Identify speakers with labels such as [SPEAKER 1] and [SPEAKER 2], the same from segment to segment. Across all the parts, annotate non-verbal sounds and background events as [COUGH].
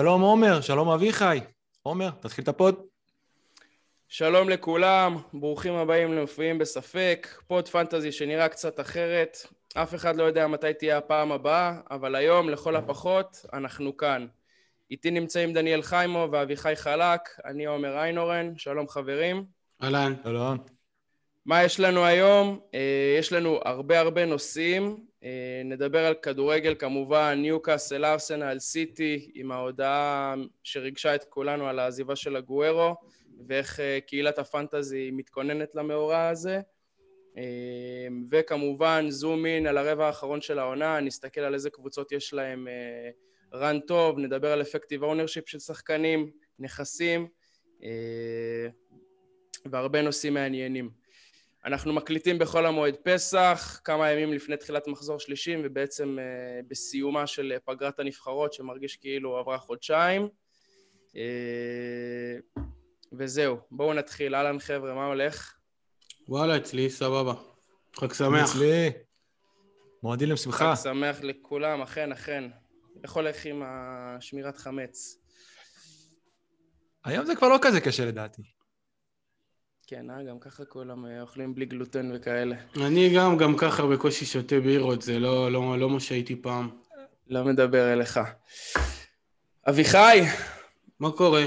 [SPEAKER 1] שלום עומר, שלום אביחי. עומר, תתחיל את ה pod.
[SPEAKER 2] שלום לכולם, ברוכים הבאים למופיעים בספק, pod fantasy שנראה קצת אחרת. אף אחד לא יודע מתי תהיה הפעם הבאה, אבל היום, לכל הפחות, אנחנו כאן. איתי נמצאים דניאל חיימו ואביחי חלק, אני עומר איינורן, שלום חברים.
[SPEAKER 3] אהלן.
[SPEAKER 1] שלום.
[SPEAKER 2] מה יש לנו היום? אה, יש לנו הרבה הרבה נושאים. אה, נדבר על כדורגל כמובן, ניוקאסל, ארסנל, סיטי, עם ההודעה שריגשה את כולנו על העזיבה של אגוארו, ואיך אה, קהילת ה fantasy מתכוננת למאורע הזה. וכמובן, zoom in על הרבע האחרון של העונה, נסתכל על איזה קבוצות יש להם run טוב, נדבר על effective ownership של שחקנים, נכסים, והרבה נושאים מעניינים. אנחנו מקליטים בחול המועד פסח, כמה ימים לפני תחילת מחזור שלישי, ובעצם uh, בסיומה של פגרת הנבחרות, שמרגיש כאילו עברה חודשיים. Uh, וזהו, בואו נתחיל. אהלן חבר'ה, מה הולך?
[SPEAKER 3] וואלה, אצלי סבבה. חג שמח.
[SPEAKER 1] אצלי. מועדים לשמחה.
[SPEAKER 2] חג שמח לכולם, אכן, אכן. איך הולך עם השמירת חמץ?
[SPEAKER 1] היום זה כבר לא כזה קשה לדעתי.
[SPEAKER 2] כן, אה? גם ככה כולם אה, אוכלים בלי גלוטן וכאלה.
[SPEAKER 3] אני גם, גם ככה בקושי שותה בירות, זה לא, לא, לא מה שהייתי פעם.
[SPEAKER 2] לא מדבר אליך. אביחי!
[SPEAKER 3] מה קורה?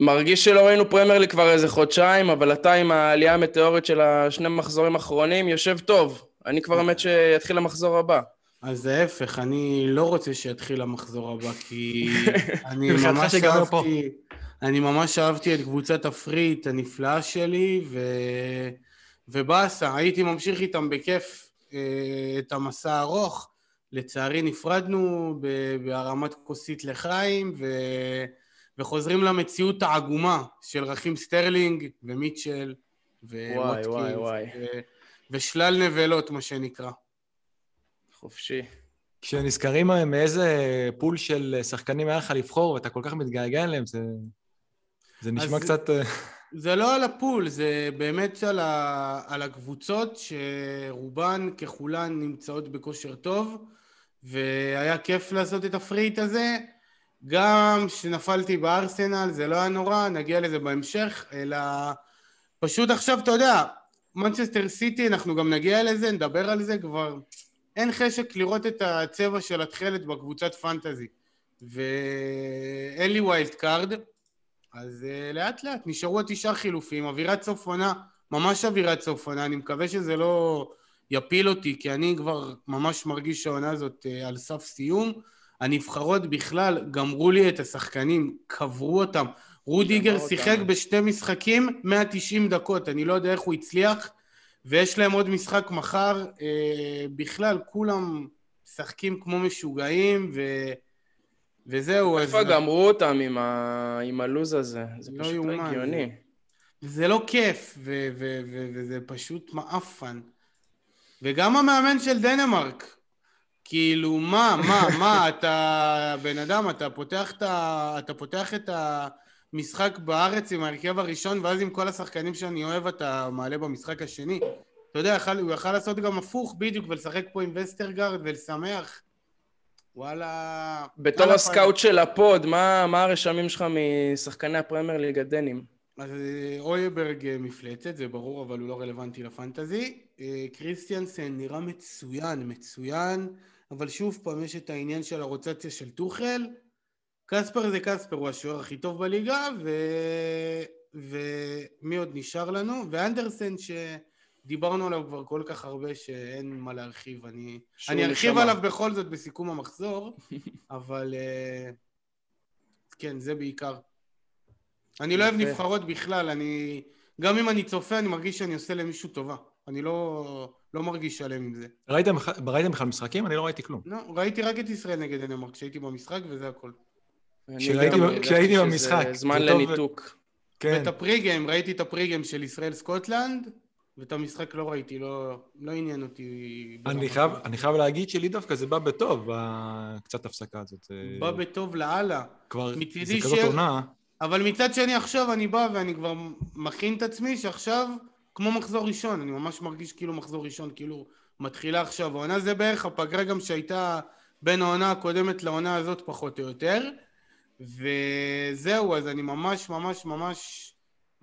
[SPEAKER 2] מרגיש שלא ראינו פרמייר לי כבר איזה חודשיים, אבל אתה עם העלייה המטאורית של השני מחזורים האחרונים יושב טוב. אני כבר האמת שיתחיל המחזור הבא.
[SPEAKER 3] אז להפך, אני לא רוצה שיתחיל המחזור הבא, כי [LAUGHS] אני ממש אהבתי... אני ממש אהבתי את קבוצת הפריט הנפלאה שלי, ו... ובאסה, הייתי ממשיך איתם בכיף אה, את המסע הארוך. לצערי נפרדנו בהרמת כוסית לחיים, ו... וחוזרים למציאות העגומה של רחים סטרלינג ומיטשל וווטקינס ו... ושלל נבלות, מה שנקרא.
[SPEAKER 2] חופשי.
[SPEAKER 1] כשנזכרים מאיזה pool של שחקנים היה לך לבחור ואתה כל כך מתגעגע אליהם, זה... זה נשמע קצת... אה,
[SPEAKER 3] זה לא על ה pool, זה באמת על, ה, על הקבוצות שרובן ככולן נמצאות בכושר טוב, והיה כיף לעשות את ה free hit הזה. גם כשנפלתי בארסנל זה לא היה נורא, נגיע לזה בהמשך, אלא פשוט עכשיו, אתה יודע, מנצ'סטר סיטי, אנחנו גם נגיע לזה, נדבר על זה כבר. אין חשק לראות את הצבע של התכלת בקבוצת fantasy. ואין לי wild card, אז uh, לאט לאט, נשארו התשעה חילופים, אווירת סוף עונה, ממש אווירת סוף עונה, אני מקווה שזה לא יפיל אותי, כי אני כבר ממש מרגיש שהעונה הזאת uh, על סף סיום. הנבחרות בכלל גמרו לי את השחקנים, קברו אותם. רודיגר שיחק בשתי משחקים 190 דקות, אני לא יודע איך הוא הצליח, ויש להם עוד משחק מחר. Uh, בכלל, כולם משחקים כמו משוגעים, ו... וזהו.
[SPEAKER 2] איפה אז... גמרו אותם עם, ה... עם הלוז הזה? זה לא פשוט לא הגיוני.
[SPEAKER 3] זה לא כיף, ו- ו- ו- וזה פשוט מעפן. וגם המאמן של דנמרק, כאילו, מה, מה, מה, [LAUGHS] אתה בן אדם, אתה פותח את, ה... אתה פותח את המשחק בארץ עם ההרכב הראשון, ואז עם כל השחקנים שאני אוהב אתה מעלה במשחק השני. אתה יודע, הוא יכל לעשות גם הפוך בדיוק, ולשחק פה עם וסטרגרד ולשמח. וואלה...
[SPEAKER 2] בתור הסקאוט של ה pod, מה, מה הרשמים שלך משחקני הפרמייר ליג הדנים?
[SPEAKER 3] אז אה, אויברג אה, מפלצת, זה ברור, אבל הוא לא רלוונטי לפנטזי. אה, קריסטיאנסן נראה מצוין, מצוין, אבל שוב פעם יש את העניין של הרוטציה של טוחל. קספר זה קספר, הוא השוער הכי טוב בליגה, ו... ומי עוד נשאר לנו? ואנדרסן ש... דיברנו עליו כבר כל כך הרבה שאין מה להרחיב. אני, אני ארחיב עליו בכל זאת בסיכום המחזור, [LAUGHS] אבל uh, כן, זה בעיקר. אני לא אוהב נבחרות בכלל, אני... גם אם אני צופה, אני מרגיש שאני עושה למישהו טובה. אני לא, לא מרגיש שלם עם זה.
[SPEAKER 1] ראיתם, ראיתם בכלל משחקים? אני לא ראיתי כלום.
[SPEAKER 3] לא, ראיתי רק את ישראל נגד דנמרק, כשהייתי במשחק וזה הכל.
[SPEAKER 1] כשהייתי במשחק.
[SPEAKER 2] זמן לניתוק.
[SPEAKER 3] כן. ואת הפריגם, ראיתי את הפריגם של ישראל סקוטלנד, ואת המשחק לא ראיתי, לא, לא עניין אותי.
[SPEAKER 1] אני חייב, אני חייב להגיד שלי דווקא זה בא בטוב, קצת הפסקה הזאת.
[SPEAKER 3] בא בטוב לאללה.
[SPEAKER 1] כבר, זה כזאת. עונה.
[SPEAKER 3] אבל מצד שני עכשיו אני בא ואני כבר מכין את עצמי שעכשיו, כמו מחזור ראשון, אני ממש מרגיש כאילו מחזור ראשון, כאילו מתחילה עכשיו. העונה זה בערך הפגרה גם שהייתה בין העונה הקודמת לעונה הזאת פחות או יותר. וזהו, אז אני ממש ממש ממש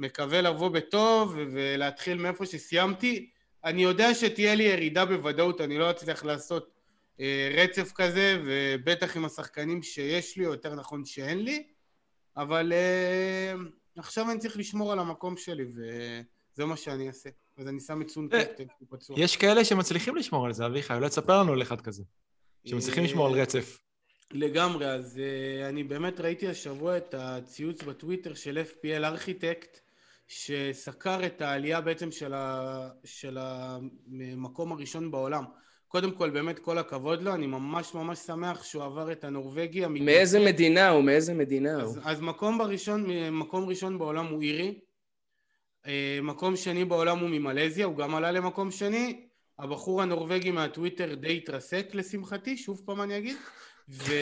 [SPEAKER 3] מקווה לבוא בטוב ולהתחיל מאיפה שסיימתי. אני יודע שתהיה לי ירידה בוודאות, אני לא אצליח לעשות אה, רצף כזה, ובטח עם השחקנים שיש לי, או יותר נכון שאין לי, אבל אה, עכשיו אני צריך לשמור על המקום שלי, וזה מה שאני אעשה. אז אני שם את סון
[SPEAKER 1] אה,
[SPEAKER 3] הוא פצוע.
[SPEAKER 1] יש כאלה שמצליחים לשמור על זה, אביחי, אולי תספר לנו על אחד כזה. שמצליחים לשמור על רצף.
[SPEAKER 3] לגמרי, אז uh, אני באמת ראיתי השבוע את הציוץ בטוויטר של FPL ארכיטקט, שסקר את העלייה בעצם של, ה, של המקום הראשון בעולם. קודם כל, באמת כל הכבוד לו, אני ממש ממש שמח שהוא עבר את הנורבגי. המתנשא.
[SPEAKER 2] מאיזה מדינה הוא? מאיזה מדינה הוא?
[SPEAKER 3] אז, אז מקום, בראשון, מקום ראשון בעולם הוא אירי, אה, מקום שני בעולם הוא ממלזיה, הוא גם עלה למקום שני. הבחור הנורבגי מהטוויטר די התרסק לשמחתי, שוב פעם אני אגיד. ו...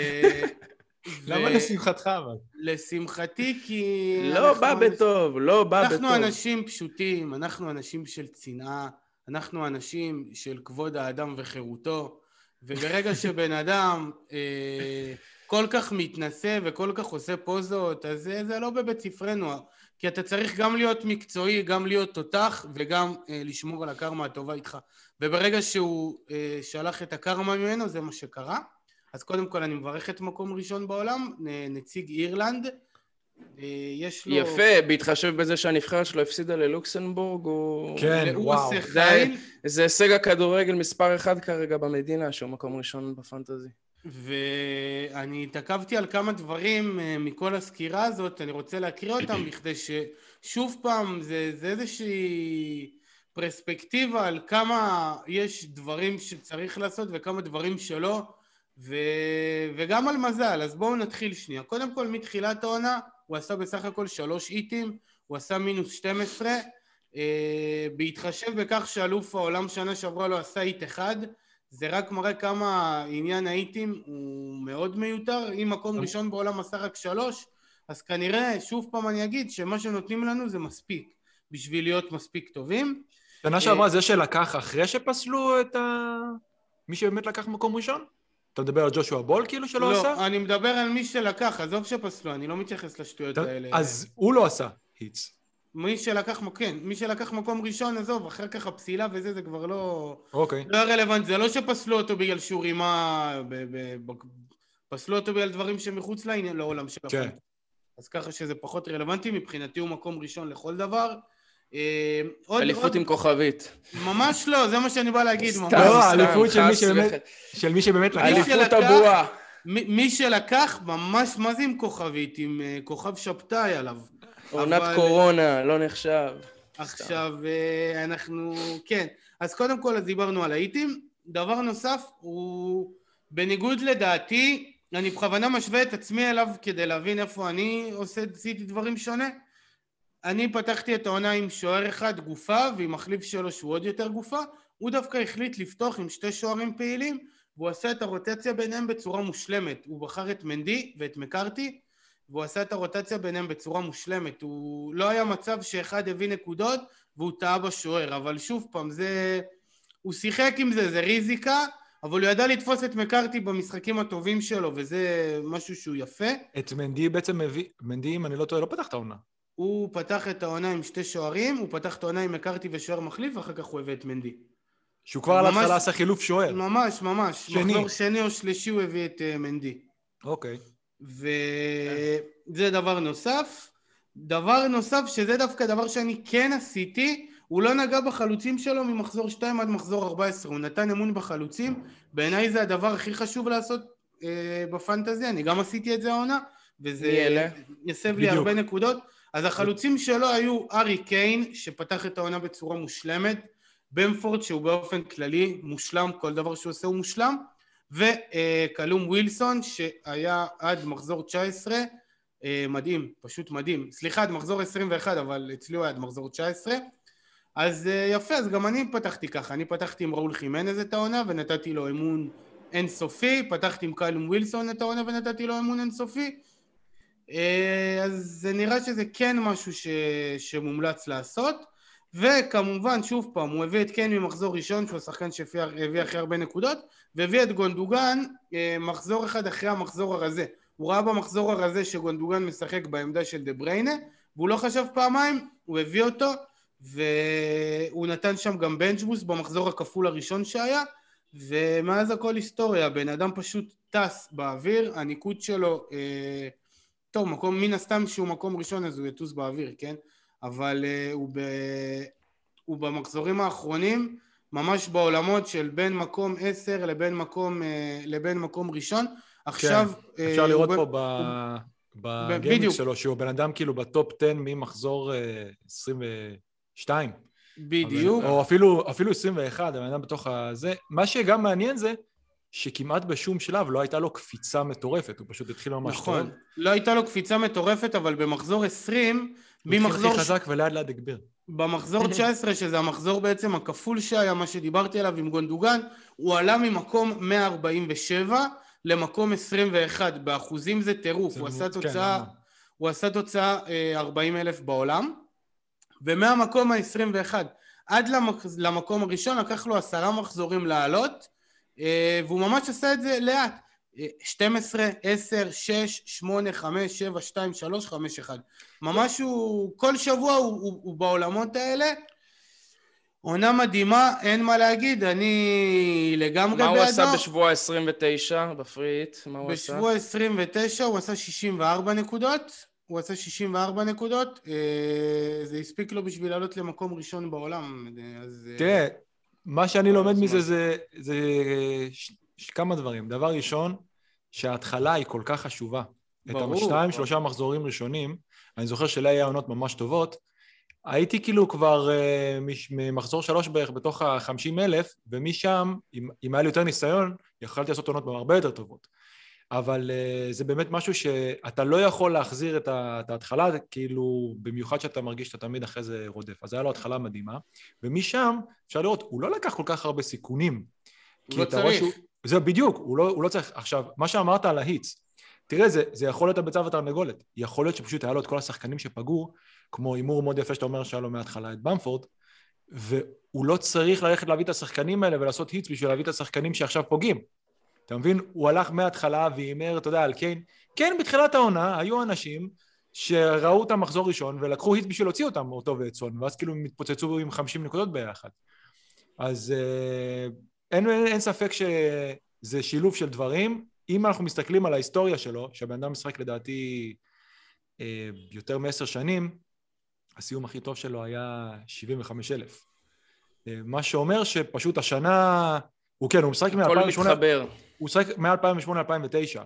[SPEAKER 1] למה לשמחתך אבל?
[SPEAKER 3] לשמחתי כי...
[SPEAKER 2] לא בא בטוב, לא בא בטוב.
[SPEAKER 3] אנחנו אנשים פשוטים, אנחנו אנשים של צנעה, אנחנו אנשים של כבוד האדם וחירותו, וברגע [LAUGHS] שבן אדם אה, כל כך מתנשא וכל כך עושה פוזות, אז זה, זה לא בבית ספרנו, כי אתה צריך גם להיות מקצועי, גם להיות תותח וגם אה, לשמור על הקרמה הטובה איתך. וברגע שהוא אה, שלח את הקרמה ממנו, זה מה שקרה. אז קודם כל אני מברך את מקום ראשון בעולם, נציג אירלנד. אה, יש לו...
[SPEAKER 2] יפה, בהתחשב בזה שהנבחרת שלו הפסידה ללוקסנבורג, הוא...
[SPEAKER 1] כן,
[SPEAKER 3] והוא
[SPEAKER 1] וואו.
[SPEAKER 3] עושה
[SPEAKER 2] זה-
[SPEAKER 3] חיל,
[SPEAKER 2] זה הישג הכדורגל מספר אחד כרגע במדינה, שהוא מקום ראשון בפנטזי.
[SPEAKER 3] ואני התעכבתי על כמה דברים אה, מכל הסקירה הזאת, אני רוצה להקריא אותם בכדי ששוב פעם זה, זה איזושהי פרספקטיבה על כמה יש דברים שצריך לעשות וכמה דברים שלא ו... וגם על מזל, אז בואו נתחיל שנייה. קודם כל מתחילת העונה הוא עשה בסך הכל שלוש איטים, הוא עשה מינוס 12 אה, בהתחשב בכך שאלוף העולם שנה שעברה לא עשה איט אחד זה רק מראה כמה עניין האיטים הוא מאוד מיותר. אם מקום ראשון בעולם עשה רק שלוש, אז כנראה, שוב פעם אני אגיד, שמה שנותנים לנו זה מספיק בשביל להיות מספיק טובים.
[SPEAKER 1] שנה שעברה זה שלקח אחרי שפסלו את ה... מי שבאמת לקח מקום ראשון? אתה מדבר על ג'ושוע בול כאילו שלא עשה?
[SPEAKER 3] לא, אני מדבר על מי שלקח, עזוב שפסלו, אני לא מתייחס לשטויות
[SPEAKER 1] אתה-
[SPEAKER 3] האלה.
[SPEAKER 1] אז הוא לא עשה היטס.
[SPEAKER 3] מי שלקח, כן, מי שלקח מקום ראשון, עזוב, אחר כך הפסילה וזה, זה כבר לא...
[SPEAKER 1] אוקיי.
[SPEAKER 3] לא רלוונטי, זה לא שפסלו אותו בגלל שהוא רימה... ב- ב- ב- פסלו אותו בגלל דברים שמחוץ לעניין, לעולם של
[SPEAKER 1] כן.
[SPEAKER 3] הפנטה. אז ככה שזה פחות רלוונטי, מבחינתי הוא מקום ראשון לכל דבר. אה, עוד,
[SPEAKER 2] אליפות
[SPEAKER 3] עוד,
[SPEAKER 2] עם כוכבית.
[SPEAKER 3] ממש לא, זה מה שאני בא להגיד.
[SPEAKER 2] סתם.
[SPEAKER 1] לא,
[SPEAKER 2] סתם,
[SPEAKER 1] האליפות של מי שבאמת- של מי שבאמת.
[SPEAKER 3] אליפות
[SPEAKER 2] אליפות הבועה.
[SPEAKER 3] מי מי שלקח, ממש, מה זה עם כוכבית? עם אה, כוכב שבתאי עליו.
[SPEAKER 2] עונת קורונה, לא נחשב.
[SPEAKER 3] עכשיו, אה, אנחנו... כן. אז קודם כל, אז דיברנו על האיטים. דבר נוסף, הוא... בניגוד לדעתי, אני בכוונה משווה את עצמי אליו כדי להבין איפה אני עושה, עשיתי דברים שונה. אני פתחתי את העונה עם שוער אחד גופה, ועם מחליף שלו שהוא עוד יותר גופה. הוא דווקא החליט לפתוח עם שתי שוערים פעילים, והוא עשה את הרוטציה ביניהם בצורה מושלמת. הוא בחר את מנדי ואת מקארתי, והוא עשה את הרוטציה ביניהם בצורה מושלמת. הוא לא היה מצב שאחד הביא נקודות והוא טעה בשוער, אבל שוב פעם, זה... הוא שיחק עם זה, זה ריזיקה, אבל הוא ידע לתפוס את מקארתי במשחקים הטובים שלו, וזה משהו שהוא יפה.
[SPEAKER 1] את מנדי בעצם מביא... מנדי, אם אני לא טועה, לא פתח את העונה.
[SPEAKER 3] הוא פתח את העונה עם שתי שוערים, הוא פתח את העונה עם מקארתי ושוער מחליף, ואחר כך הוא הביא את מנדי.
[SPEAKER 1] שהוא כבר על ההתחלה עשה חילוף שוער.
[SPEAKER 3] ממש, ממש.
[SPEAKER 1] שני.
[SPEAKER 3] מחזור שני או שלישי הוא הביא את אה, מנדי.
[SPEAKER 1] אוקיי.
[SPEAKER 3] וזה דבר נוסף. דבר נוסף, שזה דווקא דבר שאני כן עשיתי, הוא לא נגע בחלוצים שלו ממחזור 2 עד מחזור 14, הוא נתן אמון בחלוצים, בעיניי זה הדבר הכי חשוב לעשות אה, בפנטזי, אני גם עשיתי את זה העונה, וזה? יסב לי. הרבה נקודות. אז החלוצים שלו היו ארי קיין, שפתח את העונה בצורה מושלמת, במפורד שהוא באופן כללי מושלם, כל דבר שהוא עושה הוא מושלם, וקלום ווילסון שהיה עד מחזור 19, אה, מדהים, פשוט מדהים. סליחה, עד מחזור 21, אבל אצלי הוא היה עד מחזור 19. אז אה, יפה, אז גם אני פתחתי ככה, אני פתחתי עם ראול חימנז את העונה ונתתי לו אמון אינסופי, פתחתי עם קלום ווילסון את העונה ונתתי לו אמון אינסופי. אה, אז זה נראה שזה כן משהו ש... שמומלץ לעשות. וכמובן, שוב פעם, הוא הביא את קן ממחזור ראשון, שהוא השחקן שהביא הכי הרבה נקודות, והביא את גונדוגן אה, מחזור אחד אחרי המחזור הרזה. הוא ראה במחזור הרזה שגונדוגן משחק בעמדה של דה בריינה, והוא לא חשב פעמיים, הוא הביא אותו, והוא נתן שם גם בנצ'בוס במחזור הכפול הראשון שהיה, ומאז הכל היסטוריה, בן אדם פשוט טס באוויר, הניקוד שלו, אה, טוב, מקום, מן הסתם שהוא מקום ראשון אז הוא יטוס באוויר, כן? אבל אה, הוא, ב, הוא במחזורים האחרונים ממש בעולמות של בין מקום עשר לבין מקום, אה, לבין מקום ראשון. עכשיו...
[SPEAKER 1] כן, אפשר לראות פה ב... בגיימינג שלו, שהוא בן אדם כאילו בטופ 10 ממחזור 22.
[SPEAKER 3] בדיוק.
[SPEAKER 1] או אפילו, אפילו 21, הבן אדם בתוך הזה. מה שגם מעניין זה שכמעט בשום שלב לא הייתה לו קפיצה מטורפת, הוא פשוט התחיל ממש
[SPEAKER 3] נכון. טוב. נכון, לא הייתה לו קפיצה מטורפת, אבל במחזור 20,
[SPEAKER 1] ממחזור... הוא התחיל הכי חזק ולאט לאט הגביר.
[SPEAKER 3] במחזור [LAUGHS] 19, שזה המחזור בעצם הכפול שהיה, מה שדיברתי עליו עם גונדוגן, הוא עלה ממקום 147 למקום 21, באחוזים זה טירוף, הוא, עשה כן, תוצאה, הוא עשה תוצאה 40 אלף בעולם, ומהמקום ה-21 עד למקום הראשון לקח לו עשרה מחזורים לעלות, אה, והוא ממש עשה את זה לאט. 12, 10, 6, 8, 5, 7, 2, 3, 5, 1. ממש הוא, כל שבוע הוא, הוא, הוא בעולמות האלה. עונה מדהימה, אין מה להגיד, אני לגמרי בעדו.
[SPEAKER 2] מה הוא עשה בשבוע 29 בפריט? מה הוא
[SPEAKER 3] עשה? בשבוע 29 הוא עשה 64 נקודות. הוא עשה 64 נקודות, אה, זה הספיק לו בשביל לעלות למקום ראשון בעולם. אז...
[SPEAKER 1] אה, תראה, מה שאני לומד מזה זה, זה ש, ש, כמה דברים. דבר ראשון, שההתחלה היא כל כך חשובה. ברור. את השתיים, שלושה מחזורים ראשונים, אני זוכר שלי היה עונות ממש טובות, הייתי כאילו כבר uh, ממחזור שלוש בערך בתוך החמישים אלף, ומשם, אם, אם היה לי יותר ניסיון, יכולתי לעשות עונות הרבה יותר טובות. אבל uh, זה באמת משהו שאתה לא יכול להחזיר את, ההתחלה, כאילו, במיוחד שאתה מרגיש שאתה תמיד אחרי זה רודף. אז היה לו התחלה מדהימה, ומשם, אפשר לראות, הוא לא לקח כל כך הרבה סיכונים.
[SPEAKER 3] הוא לא צריך. שהוא,
[SPEAKER 1] זה בדיוק, הוא לא, הוא לא צריך. עכשיו, מה שאמרת על ההיטס, תראה, זה, זה יכול להיות הביצה ותרנגולת. יכול להיות שפשוט היה לו את כל השחקנים שפגעו, כמו הימור מאוד יפה שאתה אומר שהיה לו מההתחלה את במפורד, והוא לא צריך ללכת להביא את השחקנים האלה ולעשות היטס בשביל להביא את השחקנים שעכשיו פוגעים. אתה מבין? הוא הלך מההתחלה והימר, אתה יודע, על קיין. כן, בתחילת העונה היו אנשים שראו את המחזור ראשון ולקחו היט בשביל להוציא אותם, אותו ואת סון, ואז כאילו הם התפוצצו עם 50 נקודות ביחד. אז אה, אין, אין, אין ספק שזה שילוב של דברים. אם אנחנו מסתכלים על ההיסטוריה שלו, שהבן אדם משחק לדעתי אה, יותר מעשר שנים, הסיום הכי טוב שלו היה 75 אלף. אה, מה שאומר שפשוט השנה, הוא כן, הוא משחק מ-2008...
[SPEAKER 2] הכל מתחבר.
[SPEAKER 1] הוא משחק מ-2008-2009,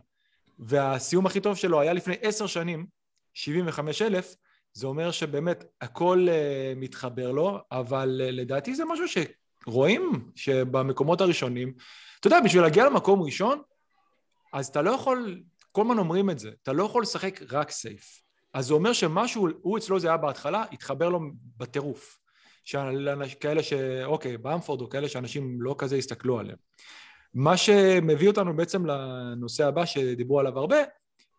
[SPEAKER 1] והסיום הכי טוב שלו היה לפני עשר שנים, 75 אלף, זה אומר שבאמת הכל uh, מתחבר לו, אבל uh, לדעתי זה משהו שרואים שבמקומות הראשונים, אתה יודע, בשביל להגיע למקום ראשון, אז אתה לא יכול, כל הזמן אומרים את זה, אתה לא יכול לשחק רק סייף. אז זה אומר שמשהו, הוא אצלו זה היה בהתחלה, התחבר לו בטירוף. כאלה ש... אוקיי, באמפורד או כאלה שאנשים לא כזה הסתכלו עליהם. מה שמביא אותנו בעצם לנושא הבא שדיברו עליו הרבה,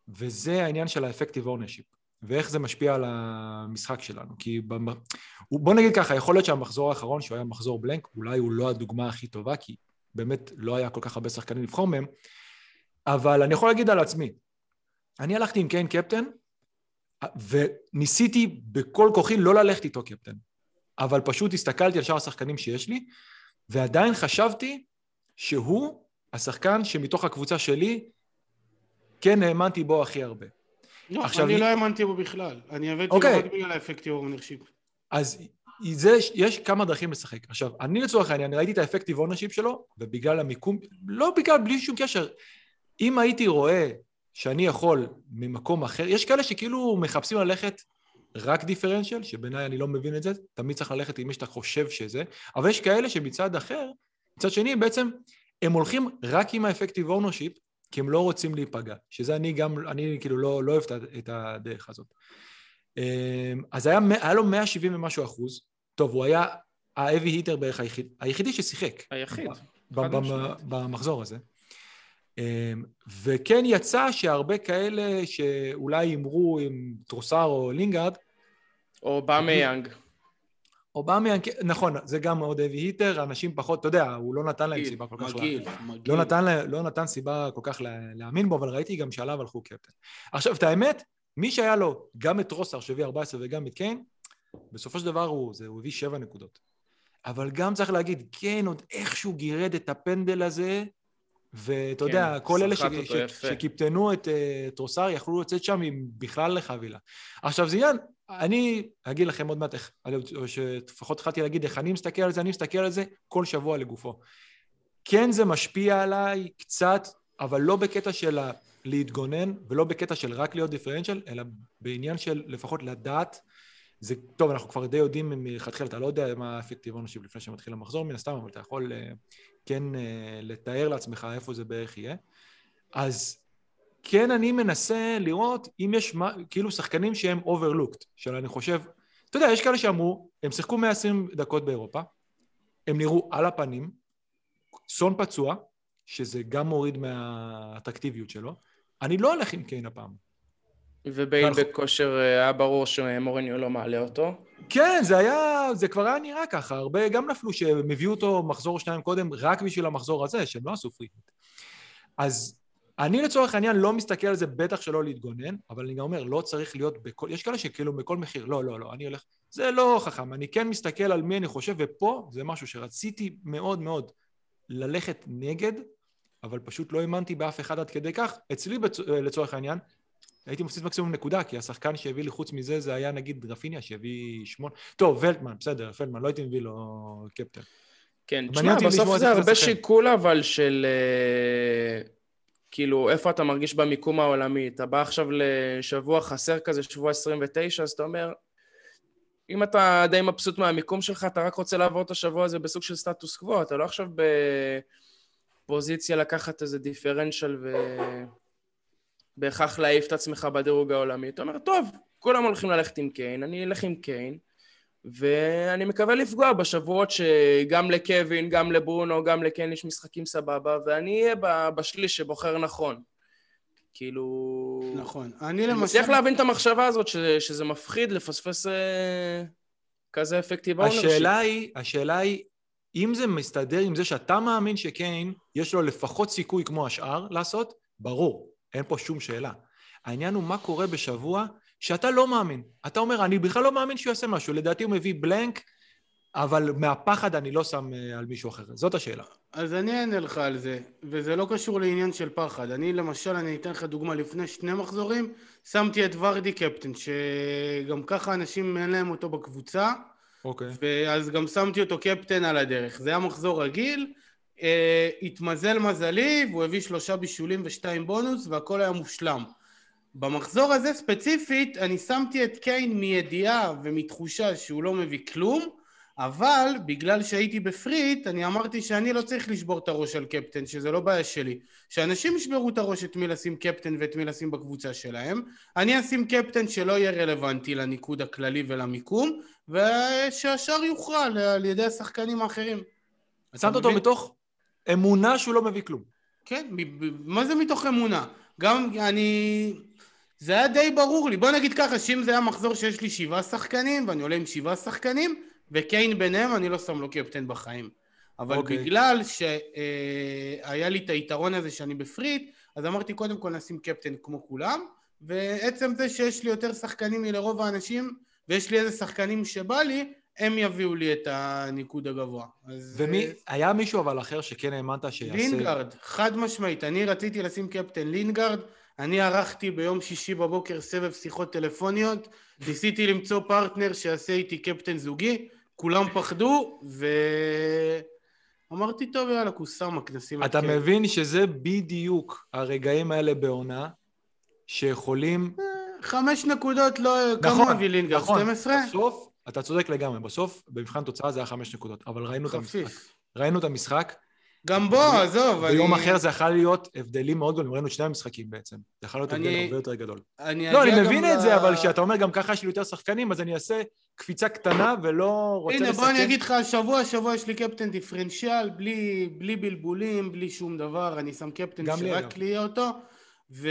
[SPEAKER 1] וזה העניין של האפקטיב אורנשיפ, ואיך זה משפיע על המשחק שלנו. כי במ... בוא נגיד ככה, יכול להיות שהמחזור האחרון, שהוא היה מחזור בלנק, אולי הוא לא הדוגמה הכי טובה, כי באמת לא היה כל כך הרבה שחקנים לבחור מהם, אבל אני יכול להגיד על עצמי, אני הלכתי עם קיין קפטן, וניסיתי בכל כוחי לא ללכת איתו קפטן, אבל פשוט הסתכלתי על שאר השחקנים שיש לי, ועדיין חשבתי שהוא השחקן שמתוך הקבוצה שלי כן האמנתי בו הכי הרבה.
[SPEAKER 3] לא, עכשיו, אני. לא האמנתי בו בכלל. אני הבאתי okay. אוקיי. רק בגלל ה effective ownership.
[SPEAKER 1] אז זה, יש כמה דרכים לשחק. עכשיו, אני לצורך העניין, ראיתי את ה effective ownership שלו, ובגלל המיקום, לא בגלל, בלי שום קשר, אם הייתי רואה שאני יכול ממקום אחר, יש כאלה שכאילו מחפשים ללכת רק דיפרנציאל, שבעיניי אני לא מבין את זה, תמיד צריך ללכת עם מי שאתה חושב שזה, אבל יש כאלה שמצד אחר, מצד שני, בעצם הם הולכים רק עם ה effective ownership, כי הם לא רוצים להיפגע, שזה אני גם, אני כאילו לא, לא אוהב את הדרך הזאת. אמ, אז היה, היה לו 170 ומשהו אחוז, טוב, הוא היה heavy hitter בערך היחיד, היחידי ששיחק.
[SPEAKER 2] היחיד.
[SPEAKER 1] במחזור הזה. אמ, וכן יצא שהרבה כאלה שאולי הימרו עם טרוסר או לינגארד,
[SPEAKER 2] או אובמיאנג.
[SPEAKER 1] אובמיאנג, כן, נכון, זה גם מאוד heavy hitter, אנשים פחות, אתה יודע, הוא לא נתן להם סיבה כל כך...
[SPEAKER 3] מגעיל, מגעיל.
[SPEAKER 1] לא נתן, לא נתן סיבה כל כך לה- להאמין בו, אבל ראיתי גם שעליו הלכו קפטן. עכשיו, את האמת, מי שהיה לו גם את רוסר שהביא 14 וגם את קיין, בסופו של דבר הוא, זה, הוא הביא 7 נקודות. אבל גם צריך להגיד, קיין עוד איכשהו גירד את הפנדל הזה, ואתה יודע,
[SPEAKER 2] כן,
[SPEAKER 1] כל אלה ש, ש. שקיפטנו את אה, טרוסר יכלו לצאת שם עם בכלל לחבילה. עכשיו, זה עניין, אני אגיד לכם עוד מעט איך, או שלפחות התחלתי להגיד איך אני מסתכל על זה, אני מסתכל על זה כל שבוע לגופו. כן זה משפיע עליי קצת, אבל לא בקטע של להתגונן, ולא בקטע של רק להיות דיפרנציאל, אלא בעניין של לפחות לדעת. זה, טוב, אנחנו כבר די יודעים מלכתחילה, אתה לא יודע מה האפקטיב אונשיפ לפני שמתחיל המחזור מן הסתם, אבל אתה יכול אה, כן אה, לתאר לעצמך איפה זה בערך יהיה. אז כן אני מנסה לראות אם יש מה, כאילו שחקנים שהם overlooked, של אני חושב, אתה יודע, יש כאלה שאמרו, הם שיחקו 120 דקות באירופה, הם נראו על הפנים, סון פצוע, שזה גם מוריד מהאטרקטיביות שלו, אני לא הולך עם קיין הפעם.
[SPEAKER 2] ובייל
[SPEAKER 1] ואנחנו-
[SPEAKER 2] בכושר אה, היה ברור שמוריניו לא מעלה אותו.
[SPEAKER 1] כן, זה היה, זה כבר היה נראה ככה, הרבה גם נפלו שהם הביאו אותו מחזור שניים קודם רק בשביל המחזור הזה, שהם לא עשו פרי. אז אני לצורך העניין לא מסתכל על זה, בטח שלא להתגונן, אבל אני גם אומר, לא צריך להיות בכל, יש כאלה שכאילו בכל מחיר, לא, לא, לא, אני הולך, זה לא חכם, אני כן מסתכל על מי אני חושב, ופה זה משהו שרציתי מאוד מאוד ללכת נגד, אבל פשוט לא האמנתי באף אחד עד כדי כך. אצלי בצ... לצורך העניין, הייתי מפסיד מקסימום נקודה, כי השחקן שהביא לי חוץ מזה זה היה נגיד רפיניה שהביא שמונה... טוב, ולטמן, בסדר, פלדמן, לא הייתי מביא לו קפטן.
[SPEAKER 2] כן, תשמע, בסוף זה הרבה. שיקול אבל של... אה, כאילו, איפה אתה מרגיש במיקום העולמי? אתה בא עכשיו לשבוע חסר כזה, שבוע 29, אז אתה אומר, אם אתה די מבסוט מהמיקום שלך, אתה רק רוצה לעבור את השבוע הזה בסוג של סטטוס קוו, אתה לא עכשיו בפוזיציה לקחת איזה דיפרנציאל ובהכרח להעיף את עצמך בדירוג העולמי. אתה אומר, טוב, כולם הולכים ללכת עם קיין, אני אלך עם קיין, ואני מקווה לפגוע בשבועות שגם לקווין, גם לברונו, גם לקן יש משחקים סבבה, ואני אהיה ב- בשליש שבוחר נכון. כאילו...
[SPEAKER 3] נכון. אני
[SPEAKER 2] אני
[SPEAKER 3] למשל...
[SPEAKER 2] מצליח להבין את המחשבה הזאת, ש- שזה מפחיד לפספס אה, כזה effective ה ownership.
[SPEAKER 1] השאלה היא, השאלה היא, אם זה מסתדר עם זה שאתה מאמין שקיין, יש לו לפחות סיכוי כמו השאר לעשות, ברור, אין פה שום שאלה. העניין הוא מה קורה בשבוע שאתה לא מאמין. אתה אומר, אני בכלל לא מאמין שהוא יעשה משהו, לדעתי הוא מביא blank, אבל מהפחד אני לא שם אה, על מישהו אחר. זאת השאלה.
[SPEAKER 3] אז אני אענה לך על זה, וזה לא קשור לעניין של פחד. אני למשל, אני אתן לך דוגמה, לפני שני מחזורים, שמתי את ורדי קפטן, שגם ככה אנשים אין להם אותו בקבוצה,
[SPEAKER 1] אוקיי.
[SPEAKER 3] ואז גם שמתי אותו קפטן על הדרך. זה היה מחזור רגיל, אה, התמזל מזלי, והוא הביא שלושה בישולים ושתיים בונוס, והכל היה מושלם. במחזור הזה ספציפית, אני שמתי את קיין מידיעה ומתחושה שהוא לא מביא כלום, אבל בגלל שהייתי בפריט, אני אמרתי שאני לא צריך לשבור את הראש על קפטן, שזה לא בעיה שלי. שאנשים ישברו את הראש את מי לשים קפטן ואת מי לשים בקבוצה שלהם. אני אשים קפטן שלא יהיה רלוונטי לניקוד הכללי ולמיקום, ושהשאר יוכרע על ידי השחקנים האחרים.
[SPEAKER 1] שמת אותו? מתוך אמונה שהוא לא מביא כלום.
[SPEAKER 3] כן, מה זה מתוך אמונה? גם אני... זה היה די ברור לי. בוא נגיד ככה, שאם זה היה מחזור שיש לי שבעה שחקנים, ואני עולה עם שבעה שחקנים, וקיין ביניהם, אני לא שם לו קפטן בחיים. אבל
[SPEAKER 1] אוקיי.
[SPEAKER 3] בגלל שהיה לי את היתרון הזה שאני ב free hit, אז אמרתי קודם כל נשים קפטן כמו כולם, ועצם זה שיש לי יותר שחקנים מלרוב האנשים, ויש לי איזה שחקנים שבא לי, הם יביאו לי את הניקוד הגבוה. אז,
[SPEAKER 1] ומי,
[SPEAKER 3] אה,
[SPEAKER 1] היה מישהו אבל אחר שכן האמנת שיעשה...
[SPEAKER 3] לינגארד, חד משמעית. אני רציתי לשים קפטן לינגארד, אני ערכתי ביום שישי בבוקר סבב שיחות טלפוניות, ניסיתי למצוא פרטנר שיעשה איתי קפטן זוגי, כולם פחדו, ואמרתי, טוב, יאללה, קוסאמה, נשים את
[SPEAKER 1] אתה
[SPEAKER 3] קפטן.
[SPEAKER 1] מבין שזה בדיוק הרגעים האלה בעונה שיכולים...
[SPEAKER 3] חמש נקודות, לא... כמה
[SPEAKER 1] נכון,
[SPEAKER 3] הביא לינגארד?
[SPEAKER 1] נכון.
[SPEAKER 3] 12?
[SPEAKER 1] בסוף, אתה צודק לגמרי, בסוף, במבחן תוצאה זה היה חמש נקודות, אבל ראינו את המשחק.
[SPEAKER 3] חפיף.
[SPEAKER 1] ראינו את המשחק,
[SPEAKER 3] גם בו, עזוב, אני...
[SPEAKER 1] ביום אחר זה יכול להיות הבדלים מאוד גדולים, ראינו את שני המשחקים בעצם. זה יכול להיות הבדל
[SPEAKER 3] אני-
[SPEAKER 1] הרבה יותר גדול.
[SPEAKER 3] אני
[SPEAKER 1] לא, אני מבין
[SPEAKER 3] ל-
[SPEAKER 1] את זה, אבל כשאתה אומר גם ככה יש לי יותר שחקנים, אז אני אעשה קפיצה קטנה ולא רוצה
[SPEAKER 3] הנה,
[SPEAKER 1] לסכן.
[SPEAKER 3] בוא אני אגיד לך, השבוע, השבוע יש לי קפטן דיפרנציאל, בלי, בלי בלבולים, בלי שום דבר, אני שם קפטן שרק. לי יהיה אותו, ו...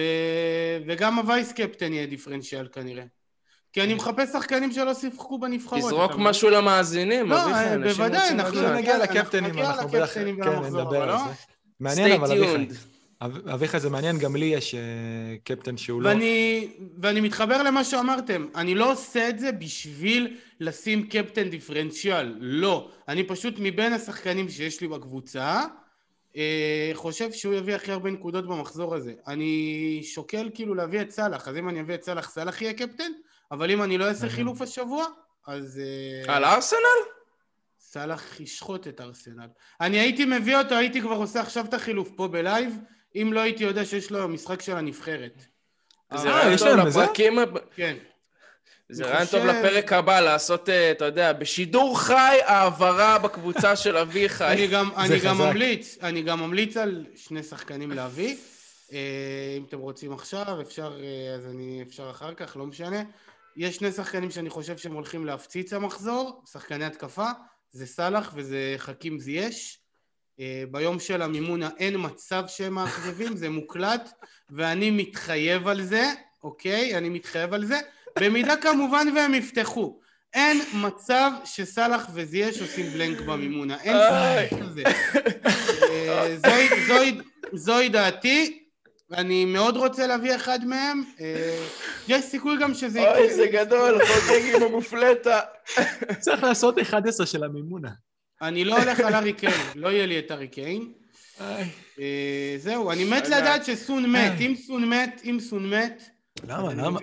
[SPEAKER 3] וגם הווייס קפטן יהיה דיפרנציאל כנראה. כי אני מחפש שחקנים שלא שיחקו בנבחרות.
[SPEAKER 2] תזרוק? משהו למאזינים,
[SPEAKER 3] לא, אה, בוודאי, אנחנו.
[SPEAKER 1] נגיע לקפטנים,
[SPEAKER 3] נגיע
[SPEAKER 1] אנחנו בטח,
[SPEAKER 3] לקפטנים
[SPEAKER 1] כן, נדבר על
[SPEAKER 3] לא?
[SPEAKER 1] זה. מעניין,
[SPEAKER 2] Stay
[SPEAKER 1] אבל אביחי. אביחי זה מעניין, גם לי יש אה, קפטן שהוא לא...
[SPEAKER 3] ואני, ואני מתחבר למה שאמרתם, אני לא עושה את זה בשביל לשים קפטן דיפרנציאל, לא. אני פשוט מבין השחקנים שיש לי בקבוצה, אה, חושב שהוא יביא הכי הרבה נקודות במחזור הזה. אני שוקל כאילו להביא את סאלח, אז אם אני אביא את סאלח, סאלח יהיה קפטן, אבל אם אני לא אעשה. חילוף השבוע, אז... אה,
[SPEAKER 2] על ארסנל?
[SPEAKER 3] סאלח ישחוט את ארסנל. אני הייתי מביא אותו, הייתי כבר עושה עכשיו את החילוף פה בלייב, אם לא הייתי יודע שיש לו משחק של הנבחרת.
[SPEAKER 2] זה
[SPEAKER 1] אה,
[SPEAKER 2] רעיון
[SPEAKER 1] יש
[SPEAKER 2] טוב? לפרקים,
[SPEAKER 3] כן.
[SPEAKER 2] זה רעיון טוב לפרק הבא, לעשות, אה, אתה יודע, בשידור חי העברה בקבוצה של אביחי. [LAUGHS]
[SPEAKER 3] אני גם, אני גם. ממליץ, אני גם ממליץ על שני שחקנים להביא. אם אתם רוצים עכשיו, אפשר, אז אני, אפשר אחר כך, לא משנה. יש שני שחקנים שאני חושב שהם הולכים להפציץ המחזור, שחקני התקפה, זה סאלח וזה חכים זייש. אה, ביום של המימונה אין מצב שהם מאכזבים, זה מוקלט, ואני מתחייב על זה, אוקיי? אני מתחייב על זה, במידה כמובן והם יפתחו. אין מצב שסאלח וזייש עושים בלנק במימונה, אין. סיכוי כזה. אה, זוהי דעתי, אני מאוד רוצה להביא אחד מהם, אה, יש סיכוי גם שזה יקרה.
[SPEAKER 2] אוי, זה גדול, חוגג עם המופלטה.
[SPEAKER 1] צריך לעשות 11 של המימונה.
[SPEAKER 3] אני לא הולך על ארי קיין, לא יהיה לי את ארי קיין. אה, זהו, אני מת
[SPEAKER 2] רגע.
[SPEAKER 3] לדעת שסון מת,
[SPEAKER 1] איי.
[SPEAKER 3] אם סון מת, אם סון מת...
[SPEAKER 1] למה, למה?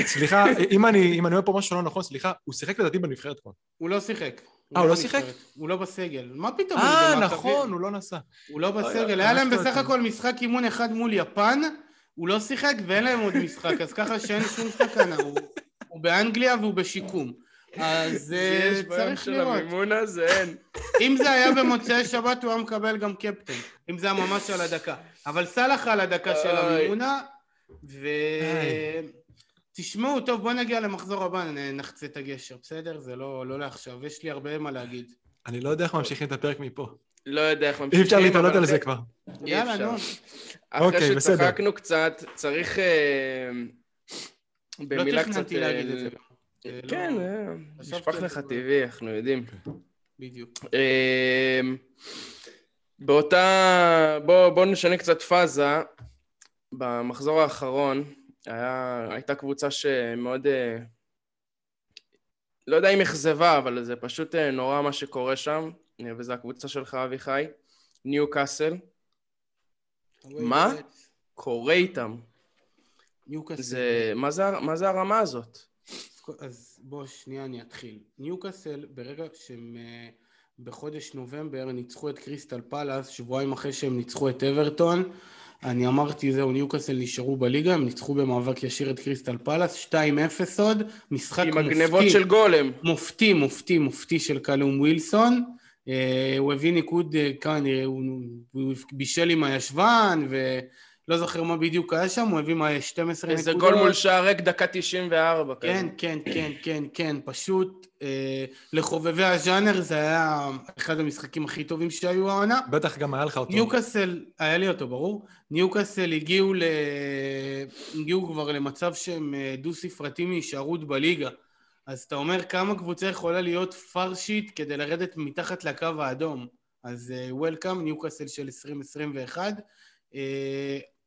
[SPEAKER 1] סליחה, אם אני אם אני אומר פה משהו לא נכון, סליחה, הוא שיחק לדעתי בנבחרת כבר.
[SPEAKER 3] הוא לא שיחק.
[SPEAKER 1] אה, הוא לא. שיחק?
[SPEAKER 3] הוא לא בסגל. מה פתאום?
[SPEAKER 1] אה? נכון, הוא לא נסע.
[SPEAKER 3] הוא לא בסגל. היה להם בסך. הכל משחק אימון אחד מול יפן, הוא לא שיחק ואין להם עוד משחק, אז ככה שאין שום סכנה. הוא- באנגליה והוא בשיקום. אז [LAUGHS] אה,
[SPEAKER 2] יש ביום
[SPEAKER 3] צריך
[SPEAKER 2] של
[SPEAKER 3] לראות.
[SPEAKER 2] המימונה זה אין. [LAUGHS]
[SPEAKER 3] אם זה היה במוצאי שבת, הוא היה מקבל גם קפטן. אם זה היה ממש על הדקה. אבל סאלח על הדקה של. המימונה, ו... תשמעו, טוב, בוא נגיע למחזור הבא, נחצה את הגשר, בסדר? זה לא לא לעכשיו, יש לי הרבה מה להגיד.
[SPEAKER 1] אני לא יודע איך ממשיכים את הפרק מפה.
[SPEAKER 2] לא יודע איך ממשיכים.
[SPEAKER 1] אי אפשר להתעלות על זה
[SPEAKER 2] אחרי-
[SPEAKER 1] כבר.
[SPEAKER 3] יאללה. נו.
[SPEAKER 2] אחרי
[SPEAKER 1] אוקיי, בסדר.
[SPEAKER 2] שצחקנו קצת, צריך אה,
[SPEAKER 3] לא
[SPEAKER 2] במילה קצת...
[SPEAKER 3] תכננתי
[SPEAKER 2] אה,
[SPEAKER 3] להגיד את זה. זה לא-
[SPEAKER 2] כן, אה, נשפך לך. טבעי, אנחנו יודעים.
[SPEAKER 3] בדיוק.
[SPEAKER 2] אמ, באותה... בוא, בוא נשנה קצת פאזה. במחזור האחרון היה, הייתה קבוצה שמאוד... אה, לא יודע אם אכזבה, אבל זה פשוט אה, נורא מה שקורה שם, אה, וזו הקבוצה שלך, אביחי. ניו קאסל. מה? קורה איתם.
[SPEAKER 3] ניוקאסל.
[SPEAKER 2] זה... מה זה, מה זה הרמה הזאת?
[SPEAKER 3] אז בוא שנייה אני אתחיל. ניוקאסל ברגע שהם בחודש נובמבר ניצחו את קריסטל פלאס, שבועיים אחרי שהם ניצחו את אברטון, אני אמרתי זהו ניוקאסל נשארו בליגה, הם ניצחו במאבק ישיר את קריסטל פלאס, 2-0 עוד, משחק
[SPEAKER 2] עם
[SPEAKER 3] מופתי.
[SPEAKER 2] הגנבות של גולם.
[SPEAKER 3] מופתי, מופתי, מופתי של קלום ווילסון. אה, הוא הביא ניקוד אה, כאן, הוא, בישל עם הישבן, ולא זוכר מה בדיוק היה שם, הוא הביא מה, 12 נקודות.
[SPEAKER 2] איזה גול מול שער ריק דקה 94. כזה.
[SPEAKER 3] כן, כן, כן, כן, כן, פשוט אה, לחובבי הז'אנר זה היה אחד המשחקים הכי טובים שהיו העונה.
[SPEAKER 1] בטח גם היה לך אותו.
[SPEAKER 3] ניוקאסל, היה לי אותו ברור, ניוקאסל הגיעו, ל... הגיעו כבר למצב שהם אה, דו ספרתי מהישארות בליגה. אז אתה אומר כמה קבוצה יכולה להיות פרשית כדי לרדת מתחת לקו האדום. אז welcome, ניוקאסל של 2021.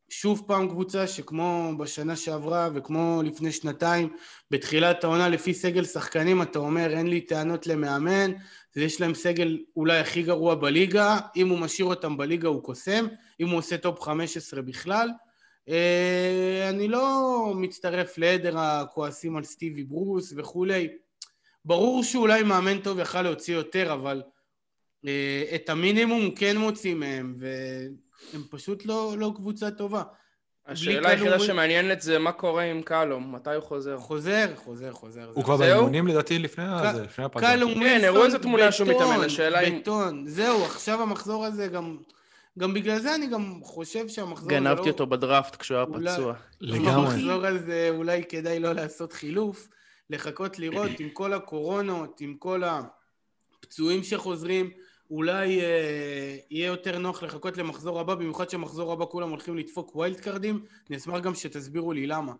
[SPEAKER 3] שוב פעם קבוצה שכמו בשנה שעברה וכמו לפני שנתיים, בתחילת העונה לפי סגל שחקנים אתה אומר אין לי טענות למאמן, יש להם סגל אולי הכי גרוע בליגה, אם הוא משאיר אותם בליגה הוא קוסם, אם הוא עושה top 15 בכלל. אה, אני לא מצטרף לעדר הכועסים על סטיבי ברוס וכולי. ברור שאולי מאמן טוב יכל להוציא יותר, אבל אה, את המינימום כן מוציא מהם, והם פשוט לא, לא קבוצה טובה.
[SPEAKER 2] השאלה היחידה
[SPEAKER 3] קלום-
[SPEAKER 2] שמעניינת זה מה קורה עם קלום, מתי הוא חוזר.
[SPEAKER 3] חוזר, חוזר, חוזר.
[SPEAKER 1] הוא כבר? באימונים לדעתי לפני
[SPEAKER 3] ק-
[SPEAKER 1] זה, לפני הפגרה.
[SPEAKER 3] קלום
[SPEAKER 2] כן,
[SPEAKER 3] ווילסון,
[SPEAKER 2] הראו איזה תמונה שהוא מתאמן, השאלה אם-
[SPEAKER 3] בטון, זהו, עכשיו המחזור הזה גם... גם בגלל זה אני גם חושב שהמחזור הזה
[SPEAKER 2] גנבתי
[SPEAKER 3] לא-
[SPEAKER 2] אותו בדראפט כשהוא היה
[SPEAKER 3] אולי-
[SPEAKER 2] פצוע.
[SPEAKER 1] לגמרי.
[SPEAKER 3] במחזור הזה אולי כדאי לא לעשות חילוף, לחכות לראות עם כל הקורונות, עם כל הפצועים שחוזרים, אולי אה, יהיה יותר נוח לחכות למחזור הבא, במיוחד שמחזור הבא כולם הולכים לדפוק wild card ים, אני אשמח גם שתסבירו לי למה.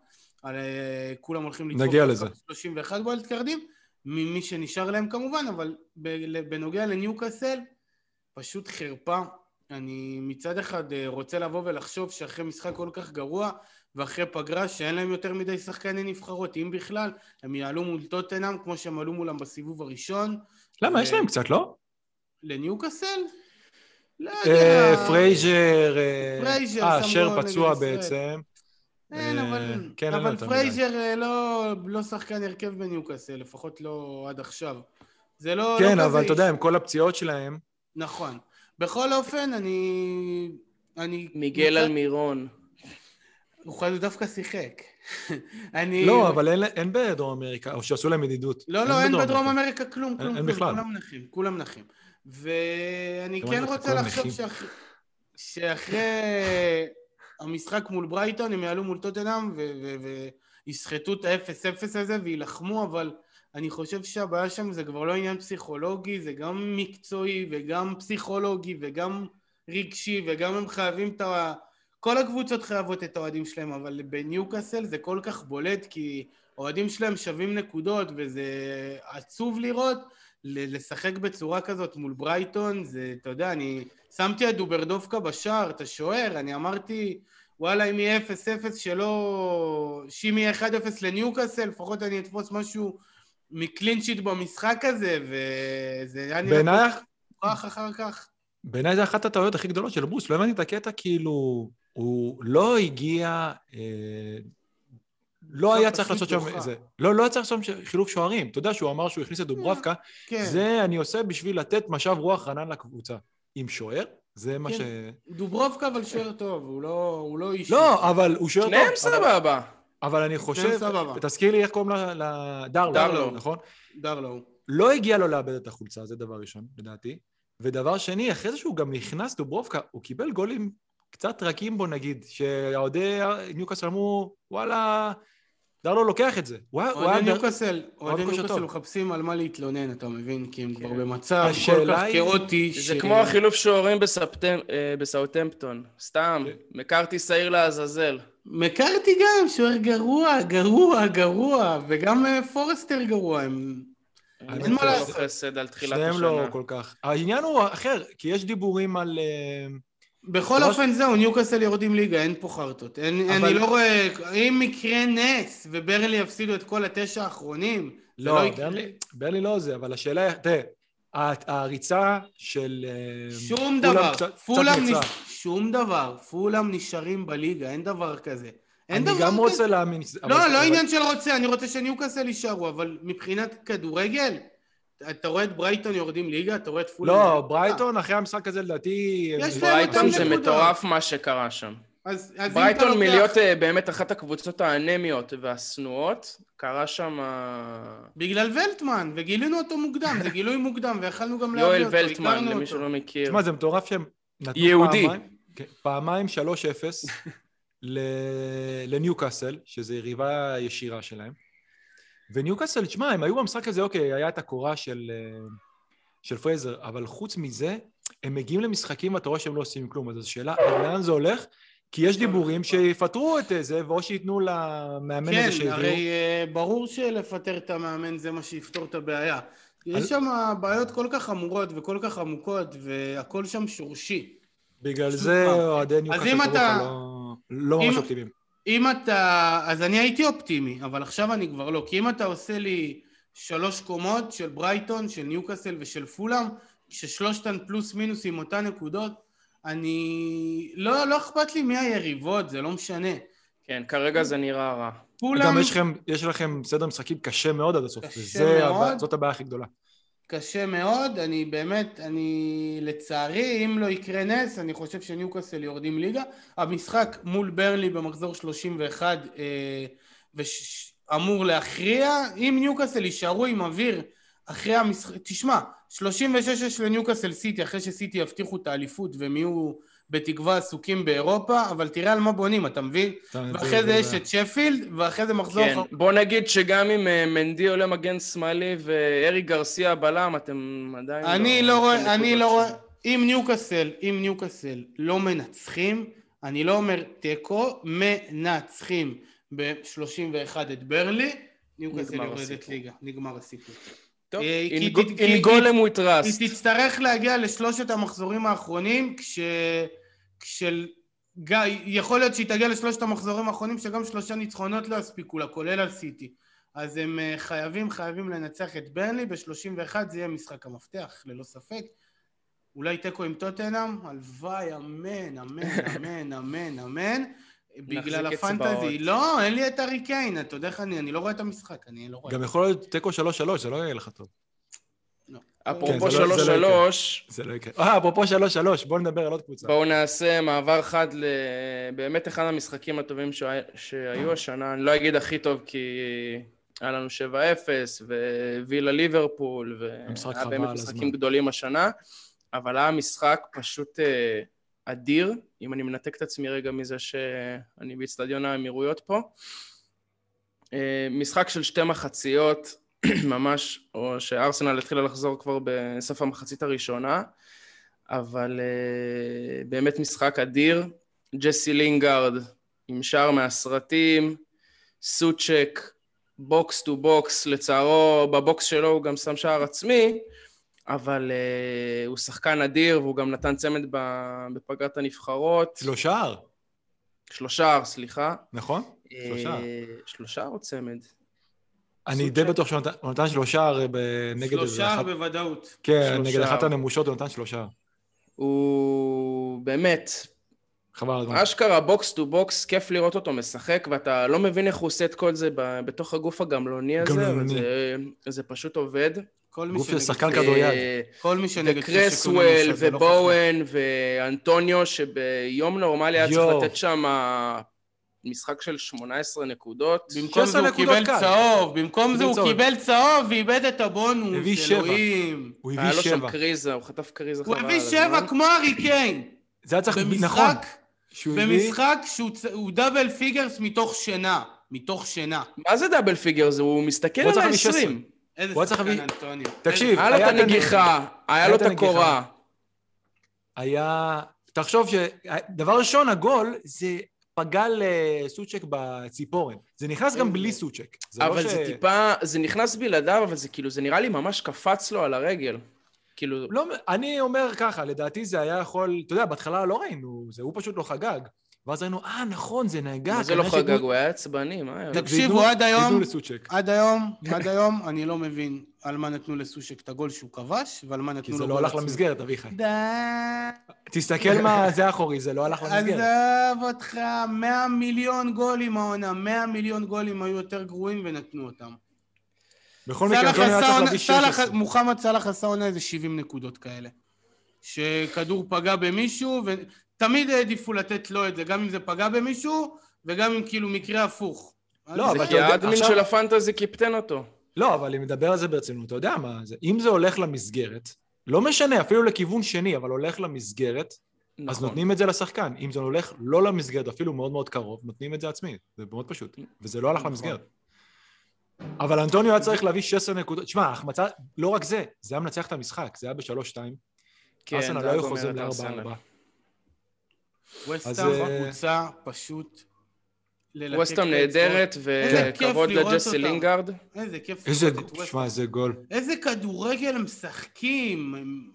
[SPEAKER 3] על, אה, כולם הולכים
[SPEAKER 1] נגיע לזה.
[SPEAKER 3] 31 wild card ים, ממי שנשאר להם כמובן, אבל בנוגע לניוקאסל, פשוט חרפה. אני מצד אחד אה, רוצה לבוא ולחשוב שאחרי משחק כל כך גרוע, ואחרי פגרה שאין להם יותר מדי שחקני נבחרות, אם בכלל, הם יעלו מול טוטנאם כמו שהם עלו מולם בסיבוב הראשון.
[SPEAKER 1] למה?
[SPEAKER 3] ו-
[SPEAKER 1] יש להם קצת, לא?
[SPEAKER 3] לניוקאסל? לא
[SPEAKER 1] אה,
[SPEAKER 3] יודע.
[SPEAKER 1] פרייזר, אה, אה, שר פצוע. בעצם.
[SPEAKER 3] כן,
[SPEAKER 1] אה,
[SPEAKER 3] אבל,
[SPEAKER 1] כן, אין
[SPEAKER 3] אבל
[SPEAKER 1] יותר
[SPEAKER 3] פרייזר לא, לא שחקן הרכב בניוקאסל, לפחות לא עד עכשיו. זה לא...
[SPEAKER 1] כן,
[SPEAKER 3] לא
[SPEAKER 1] אבל
[SPEAKER 3] כזה
[SPEAKER 1] אתה יודע. עם כל הפציעות שלהם,
[SPEAKER 3] נכון. בכל אופן, אני... אני...
[SPEAKER 2] מיגל אלמירון.
[SPEAKER 3] הוא חייב דווקא שיחק. [LAUGHS] אני...
[SPEAKER 1] לא, אבל אין- אין בדרום אמריקה, או שעשו להם ידידות.
[SPEAKER 3] לא, לא, אין בדרום אמריקה כלום,
[SPEAKER 1] אין-
[SPEAKER 3] כלום,
[SPEAKER 1] אין
[SPEAKER 3] כלום,
[SPEAKER 1] בכלל.
[SPEAKER 3] כולם נחים, כולם נחים. ואני כן רוצה לחשוב. שאח- שאחרי המשחק מול ברייטון הם יעלו מול טוטנאם ו- ו- ויסחטו את ה-0-0 הזה ויילחמו, אבל אני חושב שהבעיה שם זה כבר לא עניין פסיכולוגי, זה גם מקצועי וגם פסיכולוגי וגם רגשי וגם הם חייבים את ה... כל הקבוצות חייבות את האוהדים שלהם, אבל בניוקאסל זה כל כך בולט כי האוהדים שלהם שווים נקודות וזה עצוב לראות לשחק בצורה כזאת מול ברייטון, זה, אתה יודע, אני שמתי את דוברדובקה בשער, את השוער, אני אמרתי, וואלה, אם יהיה 0-0 שלא... שאם יהיה 1-0 לניוקאסל, לפחות אני אתפוס משהו מקלין שיט במשחק הזה, וזה היה נראה
[SPEAKER 1] בעיניי,
[SPEAKER 3] מוכרח אחר כך.
[SPEAKER 1] בעיניי זה אחת הטעויות הכי גדולות של ברוס, לא הבנתי את הקטע, כאילו, הוא לא הגיע, אה, לא היה צריך לעשות שם. איזה, לא, לא היה צריך לעשות שם חילוף שוערים. אתה יודע שהוא אמר שהוא הכניס את דוברבקה,
[SPEAKER 3] כן,
[SPEAKER 1] זה אני עושה בשביל לתת משב רוח רענן לקבוצה. עם שוער, זה מה
[SPEAKER 3] כן.
[SPEAKER 1] ש...
[SPEAKER 3] דוברובקה אבל שוער טוב, הוא לא, הוא לא איש...
[SPEAKER 1] לא, אבל הוא שוער טוב.
[SPEAKER 2] שניהם סבבה.
[SPEAKER 1] אבל אני חושב,
[SPEAKER 3] סבבה.
[SPEAKER 1] תזכיר לי איך קוראים לדרלו,
[SPEAKER 2] דרלו.
[SPEAKER 1] נכון?
[SPEAKER 3] דרלו.
[SPEAKER 1] לא הגיע לו לאבד את החולצה, זה דבר ראשון, לדעתי. ודבר שני, אחרי זה שהוא גם נכנס, דוברובקה, הוא קיבל גולים קצת רכים בו נגיד, שהאוהדי ניוקאסל אמרו, וואלה, דרלו לוקח את זה. הוא היה- הוא היה
[SPEAKER 3] אוהדי ניוקאסל, אוהדי ניוקאסל. מחפשים על מה להתלונן, אתה מבין? כי הם כבר
[SPEAKER 2] כן.
[SPEAKER 3] במצב כל כך כאוטי.
[SPEAKER 2] זה כמו החילוף בספטמ- אה, בסאוטהמפטון. סתם,
[SPEAKER 1] כן.
[SPEAKER 2] מקארתי שעיר לעזאזל.
[SPEAKER 3] מקארתי גם, שוער גרוע, גרוע, גרוע, וגם אה, פורסטר גרוע, אין מה
[SPEAKER 2] לו
[SPEAKER 3] לעשות.
[SPEAKER 2] חסד על תחילת
[SPEAKER 1] שניהם. לא כל כך. העניין הוא אחר, כי יש דיבורים על...
[SPEAKER 3] בכל אופן זהו, ניוקאסל יורדים ליגה, אין פה חרטות. אין-
[SPEAKER 1] אבל-
[SPEAKER 3] אני לא רואה, אם יקרה נס וברלי יפסידו את כל התשע האחרונים, זה
[SPEAKER 1] לא,
[SPEAKER 3] יקרה.
[SPEAKER 1] ברלי, ברלי לא זה, אבל השאלה היא, תראה, העריצה של... אה,
[SPEAKER 3] שום דבר, פולאם. נש... שום דבר, פולאם נשארים בליגה, אין דבר כזה. אין דבר
[SPEAKER 1] אני גם
[SPEAKER 3] כזה.
[SPEAKER 1] רוצה להאמין...
[SPEAKER 3] לא, לא עניין של רוצה, אני רוצה שניוקאסל יישארו, אבל מבחינת כדורגל, אתה רואה את ברייטון יורדים ליגה, אתה רואה את פולאם...
[SPEAKER 1] לא. ברייטון אחרי המשחק הזה לדעתי...
[SPEAKER 2] ברייטון זה. מטורף מה שקרה שם.
[SPEAKER 3] אז, אז
[SPEAKER 2] ברייטון
[SPEAKER 3] לוקח-
[SPEAKER 2] מלהיות אה, באמת אחת הקבוצות האנמיות והשנואות, קרה שם...
[SPEAKER 3] בגלל ולטמן, וגילינו אותו מוקדם, זה גילוי מוקדם, ויכלנו גם להביא
[SPEAKER 2] יואל
[SPEAKER 3] אותו,
[SPEAKER 2] ולטמן,
[SPEAKER 3] הכרנו
[SPEAKER 2] למי
[SPEAKER 3] אותו.
[SPEAKER 2] שלא מכיר.
[SPEAKER 1] תשמע, זה מטורף שהם נתנו
[SPEAKER 2] יהודי.
[SPEAKER 1] פעמיים, כן, פעמיים 3-0 [LAUGHS] ל- לניוקאסל, שזו יריבה ישירה שלהם. וניוקאסל, תשמע, הם היו במשחק הזה, אוקיי, היה את הקורה של, אה, של פרייזר, אבל חוץ מזה, הם מגיעים למשחקים ואתה רואה שהם לא עושים כלום. אז השאלה, לאן זה הולך? כי יש דיבורים שיפטרו את זה, ואו שייתנו למאמן
[SPEAKER 3] כן,
[SPEAKER 1] הזה שהביאו.
[SPEAKER 3] הרי אה, ברור שלפטר את המאמן זה מה שיפתור את הבעיה. יש
[SPEAKER 1] על-
[SPEAKER 3] שם בעיות כל כך חמורות וכל כך עמוקות, והכל שם שורשי.
[SPEAKER 1] בגלל זה. אוהדי ניוקאסל לא, לא
[SPEAKER 3] אם-
[SPEAKER 1] ממש אופטימיים.
[SPEAKER 3] אם אתה... אז אני הייתי אופטימי, אבל עכשיו אני כבר לא. כי אם אתה עושה לי שלוש קומות של ברייטון, של ניוקאסל ושל פולאם, ששלושתן פלוס מינוס עם אותן נקודות, אני... לא, לא אכפת לי מי היריבות, זה לא משנה.
[SPEAKER 2] כן, כרגע זה נראה רע.
[SPEAKER 3] כולם...
[SPEAKER 1] גם יש לכם, יש לכם סדר משחקים קשה מאוד עד הסוף,
[SPEAKER 3] קשה
[SPEAKER 1] וזה
[SPEAKER 3] מאוד.
[SPEAKER 1] זאת הבעיה הכי גדולה.
[SPEAKER 3] קשה מאוד, אני באמת, אני לצערי, אם לא יקרה נס, אני חושב שניוקאסל יורדים ליגה. המשחק מול ברלי במחזור 31 אה, וש, אמור להכריע. אם ניוקאסל יישארו עם אוויר אחרי המשחק, תשמע, 36 יש לניוקאסל סיטי, אחרי שסיטי יבטיחו את האליפות והם יהיו בתקווה עסוקים באירופה, אבל תראה על מה בונים, אתה מבין? ואחרי זה יש את שפילד, ואחרי זה מחזור...
[SPEAKER 2] כן, בוא נגיד שגם אם אה, מנדי עולה מגן שמאלי וארי גרסיה בלם, אתם עדיין
[SPEAKER 3] אני לא רואה,
[SPEAKER 2] נקודות
[SPEAKER 3] אני לא. רואה, אם ניוקאסל, אם ניוקאסל לא מנצחים, אני לא אומר תיקו, מנצחים. ב-31 את ברלי, ניוקאסל יורדת. ליגה, נגמר הסיפור.
[SPEAKER 2] טוב,
[SPEAKER 3] אה,
[SPEAKER 2] in
[SPEAKER 3] כי-
[SPEAKER 2] golem we
[SPEAKER 3] היא. תצטרך להגיע לשלושת המחזורים האחרונים, כש... גיא, יכול להיות שהיא תגיע לשלושת המחזורים האחרונים שגם שלושה ניצחונות לא יספיקו לה, כולל על סיטי. אז הם אה, חייבים, חייבים לנצח את ברנלי, ב-31 זה יהיה משחק המפתח, ללא ספק. אולי תיקו עם טוטנאם, הלוואי, אמן, אמן, [LAUGHS] אמן, אמן, אמן. בגלל הפנטזי. לא, אין לי את הארי קיין, אתה יודע איך אני, אני לא רואה את המשחק, אני לא רואה.
[SPEAKER 1] גם יכול להיות תיקו 3-3, זה לא יהיה לך טוב.
[SPEAKER 2] אפרופו
[SPEAKER 1] כן, זה לא- זה לא
[SPEAKER 2] 3-3,
[SPEAKER 1] זה לא יקרה. אה, אפרופו 3-3, בואו נדבר על עוד קבוצה.
[SPEAKER 2] בואו נעשה מעבר חד לבאמת אחד המשחקים הטובים שהיו השנה, אני לא אגיד הכי טוב כי היה לנו 7-0 ווילה ליברפול, והיה באמת משחקים. גדולים השנה, אבל היה משחק פשוט אה, אדיר, אם אני מנתק את עצמי רגע מזה שאני באיצטדיון האמירויות פה. אה, משחק של שתי מחציות, [CLEARS THROAT] ממש, או שארסנל התחילה לחזור כבר בסוף המחצית הראשונה, אבל uh, באמת משחק אדיר. ג'סי לינגארד עם שער מהסרטים, סוצ'ק, box to box, לצערו ב box שלו הוא גם שם שער עצמי, אבל uh, הוא שחקן אדיר והוא גם נתן צמד בפגרת הנבחרות.
[SPEAKER 1] לא שער,
[SPEAKER 2] שלושה, סליחה.
[SPEAKER 1] נכון? שלושה.
[SPEAKER 2] אה, שלושה או צמד?
[SPEAKER 1] אני די בטוח שהוא נתן- שלושה הרי נגד איזה
[SPEAKER 3] שלושה. בוודאות.
[SPEAKER 1] כן. נגד אחת הנמושות הוא נתן שלושה.
[SPEAKER 2] הוא באמת,
[SPEAKER 1] חבל על הזמן.
[SPEAKER 2] אשכרה box to box, כיף לראות אותו משחק, ואתה לא מבין איך הוא עושה את כל זה בתוך הגוף הגמלוני הזה, אבל
[SPEAKER 1] גמלוני.
[SPEAKER 2] זה, זה פשוט עובד.
[SPEAKER 3] כל מי
[SPEAKER 1] גוף של שחקן כדוריד.
[SPEAKER 3] כל מי שנגד
[SPEAKER 2] וקרסוול,
[SPEAKER 3] לא.
[SPEAKER 2] ובואן, ואנטוניו, שביום נורמלי היה צריך. לתת שם משחק של 18 נקודות.
[SPEAKER 3] במקום זה
[SPEAKER 1] 16
[SPEAKER 3] הוא קיבל
[SPEAKER 1] קל.
[SPEAKER 3] צהוב, במקום זה
[SPEAKER 1] קיבל
[SPEAKER 3] הוא
[SPEAKER 1] צהוב.
[SPEAKER 3] קיבל צהוב ואיבד את הבונוס,
[SPEAKER 1] הביא שבע.
[SPEAKER 3] אלוהים.
[SPEAKER 1] הוא
[SPEAKER 2] היה
[SPEAKER 1] הביא
[SPEAKER 2] לו שם
[SPEAKER 1] שבע.
[SPEAKER 2] קריזה, הוא חטף קריזה
[SPEAKER 3] הוא
[SPEAKER 2] חבל
[SPEAKER 3] הביא
[SPEAKER 2] על
[SPEAKER 3] שבע. כמו הארי קיין.
[SPEAKER 1] זה היה צריך... נכון.
[SPEAKER 3] במשחק,
[SPEAKER 1] שהוא הביא...
[SPEAKER 3] הוא double figures מתוך שינה. מתוך שינה.
[SPEAKER 2] מה זה double figure? זה הוא מסתכל
[SPEAKER 1] הוא
[SPEAKER 2] על
[SPEAKER 1] צריך להביא 16.
[SPEAKER 2] ה-20.
[SPEAKER 3] איזה
[SPEAKER 1] הוא היה צריך
[SPEAKER 3] שחקן
[SPEAKER 1] להביא-
[SPEAKER 3] אנטוניו.
[SPEAKER 1] תקשיב,
[SPEAKER 2] היה לו את
[SPEAKER 1] היה
[SPEAKER 2] הנגיחה, היה לו את. הקורה.
[SPEAKER 1] היה... תחשוב ש... דבר ראשון, הגול זה פגע לסוצ'ק בציפורן. זה נכנס גם בלי סוצ'ק. זה לא
[SPEAKER 2] אבל
[SPEAKER 1] ש-
[SPEAKER 2] זה טיפה, זה נכנס בלעדיו, אבל זה כאילו, זה נראה לי ממש קפץ לו על הרגל. כאילו,
[SPEAKER 1] לא, אני אומר ככה, לדעתי זה היה יכול... אתה יודע, בהתחלה לא ראינו, זה הוא פשוט לא חגג. ואז ראינו, אה, נכון, זה.
[SPEAKER 2] מה זה לא
[SPEAKER 1] כנראה
[SPEAKER 2] חגג? הוא היה עצבני, מה היה?
[SPEAKER 3] תקשיבו, עד היום-. עד היום, עד היום, אני לא מבין על מה נתנו לסושק את הגול שהוא כבש, ועל מה
[SPEAKER 1] כי
[SPEAKER 3] נתנו לו
[SPEAKER 1] זה
[SPEAKER 3] גול
[SPEAKER 1] לא הלך. למסגרת, אביחי.
[SPEAKER 3] די.
[SPEAKER 1] תסתכל מה זה אחורי, זה לא הלך למסגרת.
[SPEAKER 3] עזב אותך, 100 מיליון גולים העונה, 100 מיליון גולים היו יותר גרועים ונתנו אותם.
[SPEAKER 1] בכל מקרה, אנטוניו היה צריך להביא
[SPEAKER 3] סאלח-
[SPEAKER 1] 16.
[SPEAKER 3] מוחמד סאלח עשה עונה איזה 70 נקודות כאלה. שכדור פגע במישהו, ותמיד העדיפו לתת לו את זה, גם אם זה פגע במישהו, וגם אם כאילו מקרה הפוך.
[SPEAKER 1] לא,
[SPEAKER 3] אז
[SPEAKER 1] אבל אתה
[SPEAKER 2] כי
[SPEAKER 1] יודע,
[SPEAKER 2] האדמין
[SPEAKER 1] עכשיו-
[SPEAKER 2] של הפנטזי קיפטן אותו.
[SPEAKER 1] לא, אבל אם נדבר על זה ברצינות, אתה יודע מה זה. אם זה הולך למסגרת, לא משנה, אפילו לכיוון שני, אבל הולך למסגרת, אז
[SPEAKER 2] נכון.
[SPEAKER 1] נותנים את זה לשחקן. אם זה הולך לא למסגרת, אפילו מאוד מאוד קרוב, נותנים את זה עצמי. זה מאוד פשוט. וזה לא הלך
[SPEAKER 3] נכון.
[SPEAKER 1] למסגרת. אבל אנטוניו היה צריך להביא 16 נקודות. תשמע, החמצה, לא רק זה, זה היה מנצח את המשחק, זה היה בשלוש-שתיים.
[SPEAKER 2] כן,
[SPEAKER 1] ארסנל לא היו חוזרים
[SPEAKER 2] את
[SPEAKER 1] לארבע
[SPEAKER 2] ארסנל.
[SPEAKER 1] ארבע.
[SPEAKER 3] ווסטהאם
[SPEAKER 1] אז, אה,
[SPEAKER 3] קבוצה פשוט... ללקק
[SPEAKER 2] ווסטהאם. נהדרת, וכבוד
[SPEAKER 3] לראות
[SPEAKER 2] לג'סי. לינגארד.
[SPEAKER 3] איזה כיף
[SPEAKER 1] איזה,
[SPEAKER 3] לראות את ווסטהאם.
[SPEAKER 1] איזה גול.
[SPEAKER 3] איזה כדורגל הם משחקים. הם-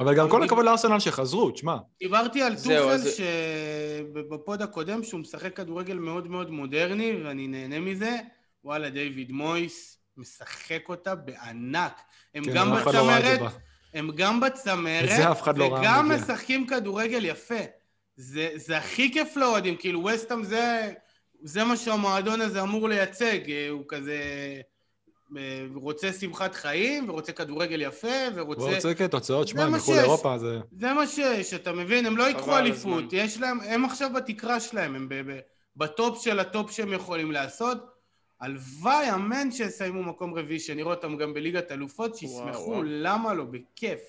[SPEAKER 1] אבל גם כל הכבוד לארסנל שחזרו, תשמע.
[SPEAKER 3] דיברתי על טוחל שבפוד הקודם שהוא משחק כדורגל מאוד מאוד מודרני ואני נהנה מזה. וואלה, דיוויד מויס משחק אותה בענק. הם
[SPEAKER 1] כן,
[SPEAKER 3] גם
[SPEAKER 1] לא
[SPEAKER 3] בצמרת. הם גם בצמרת,
[SPEAKER 1] אף אחד לא ראה
[SPEAKER 3] וגם
[SPEAKER 1] מגיע.
[SPEAKER 3] משחקים כדורגל יפה. זה, זה הכי כיף לאוהדים, כאילו וסטאם זה, זה מה שהמועדון הזה אמור לייצג, אה, הוא כזה אה, רוצה שמחת חיים, ורוצה כדורגל יפה, ורוצה...
[SPEAKER 1] הוא רוצה כן, תוצאות, שמע, הם
[SPEAKER 3] מה
[SPEAKER 1] ילכו. לאירופה, זה...
[SPEAKER 3] זה מה שיש, אתה מבין? הם לא ייקחו אליפות. יש להם, הם עכשיו בתקרה שלהם, הם ב, ב, ב top של ה top שהם יכולים לעשות. הלוואי, אמן שיסיימו מקום רביעי, שנראה אותם גם בליגת אלופות, שישמחו,
[SPEAKER 2] וואו.
[SPEAKER 3] למה לא? בכיף.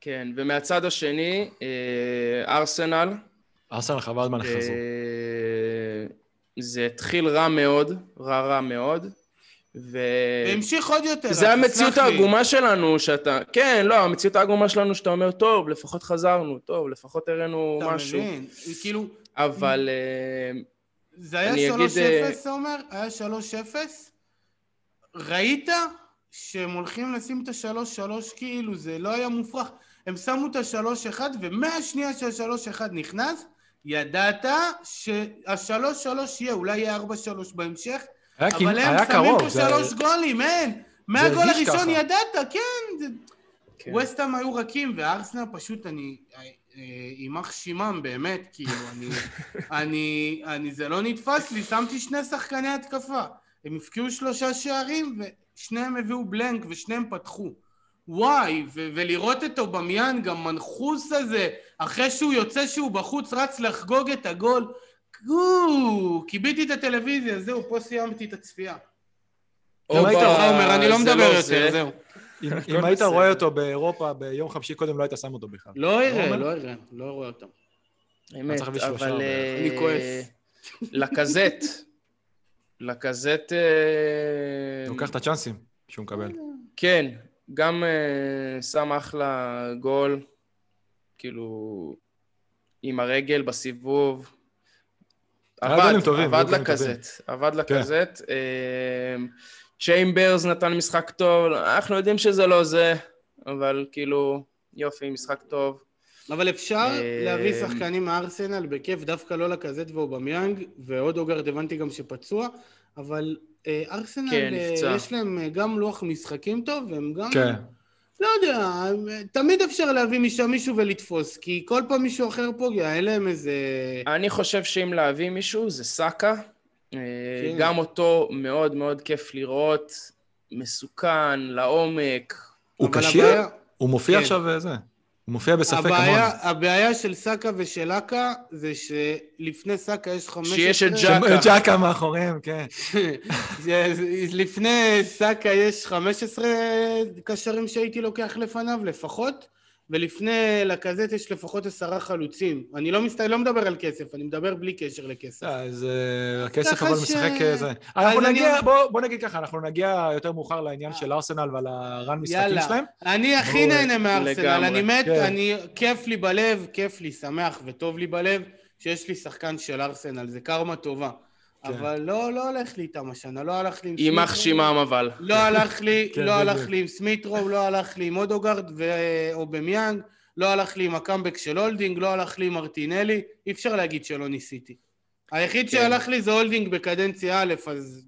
[SPEAKER 2] כן, ומהצד השני, אה, ארסנל.
[SPEAKER 1] ארסנל חבל הזמן חזרו.
[SPEAKER 2] אה, זה התחיל רע מאוד, רע רע מאוד. ו...
[SPEAKER 3] והמשיך עוד יותר.
[SPEAKER 2] זה
[SPEAKER 3] אתה
[SPEAKER 2] המציאות. העגומה שלנו, שאתה... כן, לא, המציאות העגומה שלנו שאתה אומר, טוב, לפחות חזרנו, טוב, לפחות הראינו
[SPEAKER 3] אתה
[SPEAKER 2] משהו.
[SPEAKER 3] מבין? כאילו,
[SPEAKER 2] אבל אה,
[SPEAKER 3] זה היה
[SPEAKER 2] אני
[SPEAKER 3] 3-0,
[SPEAKER 2] אגיד, אה,
[SPEAKER 3] עומר? היה 3-0? ראית שהם הולכים לשים את ה-3-3 כאילו, זה לא היה מופרך. הם שמו את ה-3-1, ומהשנייה שה-3-1 נכנס, ידעת שה-3-3 יהיה, אולי יהיה 4-3 בהמשך,
[SPEAKER 1] היה,
[SPEAKER 3] אבל הם שמים. פה
[SPEAKER 1] זה-
[SPEAKER 3] שלוש גולים, אין. מהגול הראשון
[SPEAKER 1] ככה.
[SPEAKER 3] ידעת, כן.
[SPEAKER 2] כן.
[SPEAKER 3] ווסטהאם היו רכים, וארסנל פשוט, אני... אה, יימח שמם, באמת, כאילו, אני, [LAUGHS] אני, אני, זה לא נתפס לי, שמתי שני שחקני התקפה. הם הבקיעו שלושה שערים, ושניהם הביאו בלנק, ושניהם פתחו. וואי, ו- ולראות את אובמיאן, גם מנחוס הזה, אחרי שהוא יוצא שהוא בחוץ, רץ לחגוג את הגול. גו, כיביתי את הטלוויזיה, זהו, פה סיימתי את הצפייה.
[SPEAKER 1] היית-
[SPEAKER 3] טוב, עומר, אני לא
[SPEAKER 2] זה
[SPEAKER 3] מדבר יותר,
[SPEAKER 2] זה.
[SPEAKER 3] זהו.
[SPEAKER 1] אם, היית. רואה אותו באירופה ביום חמישי קודם, לא היית שם אותו בכלל.
[SPEAKER 3] לא אראה? לא אראה, לא רואה אותם.
[SPEAKER 2] אמת, אבל... אה,
[SPEAKER 3] אני כועס.
[SPEAKER 2] לקזט. לקזט... אה,
[SPEAKER 1] לוקח את הצ'אנסים שהוא מקבל.
[SPEAKER 2] כן, גם אה, שם אחלה גול, כאילו, עם הרגל בסיבוב. עבד, עבד לקזט, עבד
[SPEAKER 1] כן.
[SPEAKER 2] לקזט. צ'יימברס נתן משחק טוב, אנחנו יודעים שזה לא זה, אבל כאילו, יופי, משחק טוב.
[SPEAKER 3] אבל אפשר
[SPEAKER 2] אה,
[SPEAKER 3] להביא שחקנים מארסנל בכיף, דווקא לא לקזט ואובמיאנג, ואודוגרד הבנתי גם שפצוע, אבל אה, ארסנל,
[SPEAKER 2] כן,
[SPEAKER 3] אה,
[SPEAKER 2] נפצע.
[SPEAKER 3] יש להם גם לוח משחקים טוב, והם גם...
[SPEAKER 1] כן.
[SPEAKER 3] לא יודע, תמיד אפשר להביא משם מישהו ולתפוס, כי כל פעם מישהו אחר פוגע, אין להם איזה...
[SPEAKER 2] אני חושב שאם להביא מישהו זה סאקה. אה,
[SPEAKER 3] כן.
[SPEAKER 2] גם אותו מאוד מאוד כיף לראות, מסוכן, לעומק.
[SPEAKER 1] הוא כשיר?
[SPEAKER 3] הבעיה-
[SPEAKER 1] הוא מופיע
[SPEAKER 3] כן.
[SPEAKER 1] עכשיו וזה. הוא מופיע בספק
[SPEAKER 3] הבעיה,
[SPEAKER 1] המון.
[SPEAKER 3] הבעיה של סאקה ושל אקה זה שלפני סאקה יש 15...
[SPEAKER 2] שיש את ג'קה.
[SPEAKER 1] ג'קה מאחוריהם, כן. [LAUGHS]
[SPEAKER 3] לפני סאקה יש 15 קשרים שהייתי לוקח לפניו לפחות, ולפני לקזט יש לפחות עשרה חלוצים. אני לא, מסת... לא מדבר על כסף, אני מדבר בלי קשר לכסף.
[SPEAKER 1] אז אה, הכסף
[SPEAKER 3] ככה
[SPEAKER 1] אבל
[SPEAKER 3] ש-
[SPEAKER 1] משחק אה, זה. אנחנו
[SPEAKER 3] אני-
[SPEAKER 1] נגיע, בוא בוא נגיד ככה, אנחנו נגיע יותר מאוחר לעניין של ארסנל ועל הרן משחקים
[SPEAKER 3] יאללה.
[SPEAKER 1] שלהם.
[SPEAKER 3] אני הכי נהנה מארסנל. אני מת,
[SPEAKER 1] כן.
[SPEAKER 3] אני, כיף לי בלב, כיף לי, שמח וטוב לי בלב, שיש לי שחקן של ארסנל, זה קרמה טובה.
[SPEAKER 1] כן.
[SPEAKER 3] אבל לא, לא הולך לי איתם השנה, לא הלך לי עם
[SPEAKER 2] יימח
[SPEAKER 3] סמית' רו.
[SPEAKER 2] שמם אבל.
[SPEAKER 3] לא הלך לי,
[SPEAKER 1] כן,
[SPEAKER 3] לא הלך. לי עם סמית' רו, לא הלך לי עם אודוגרד ואובמיאנג, לא הלך לי עם הקאמבק של הולדינג, לא הלך לי עם מרטינלי, אי אפשר להגיד שלא ניסיתי. היחיד
[SPEAKER 2] כן.
[SPEAKER 3] שהלך לי זה הולדינג בקדנציה א', אז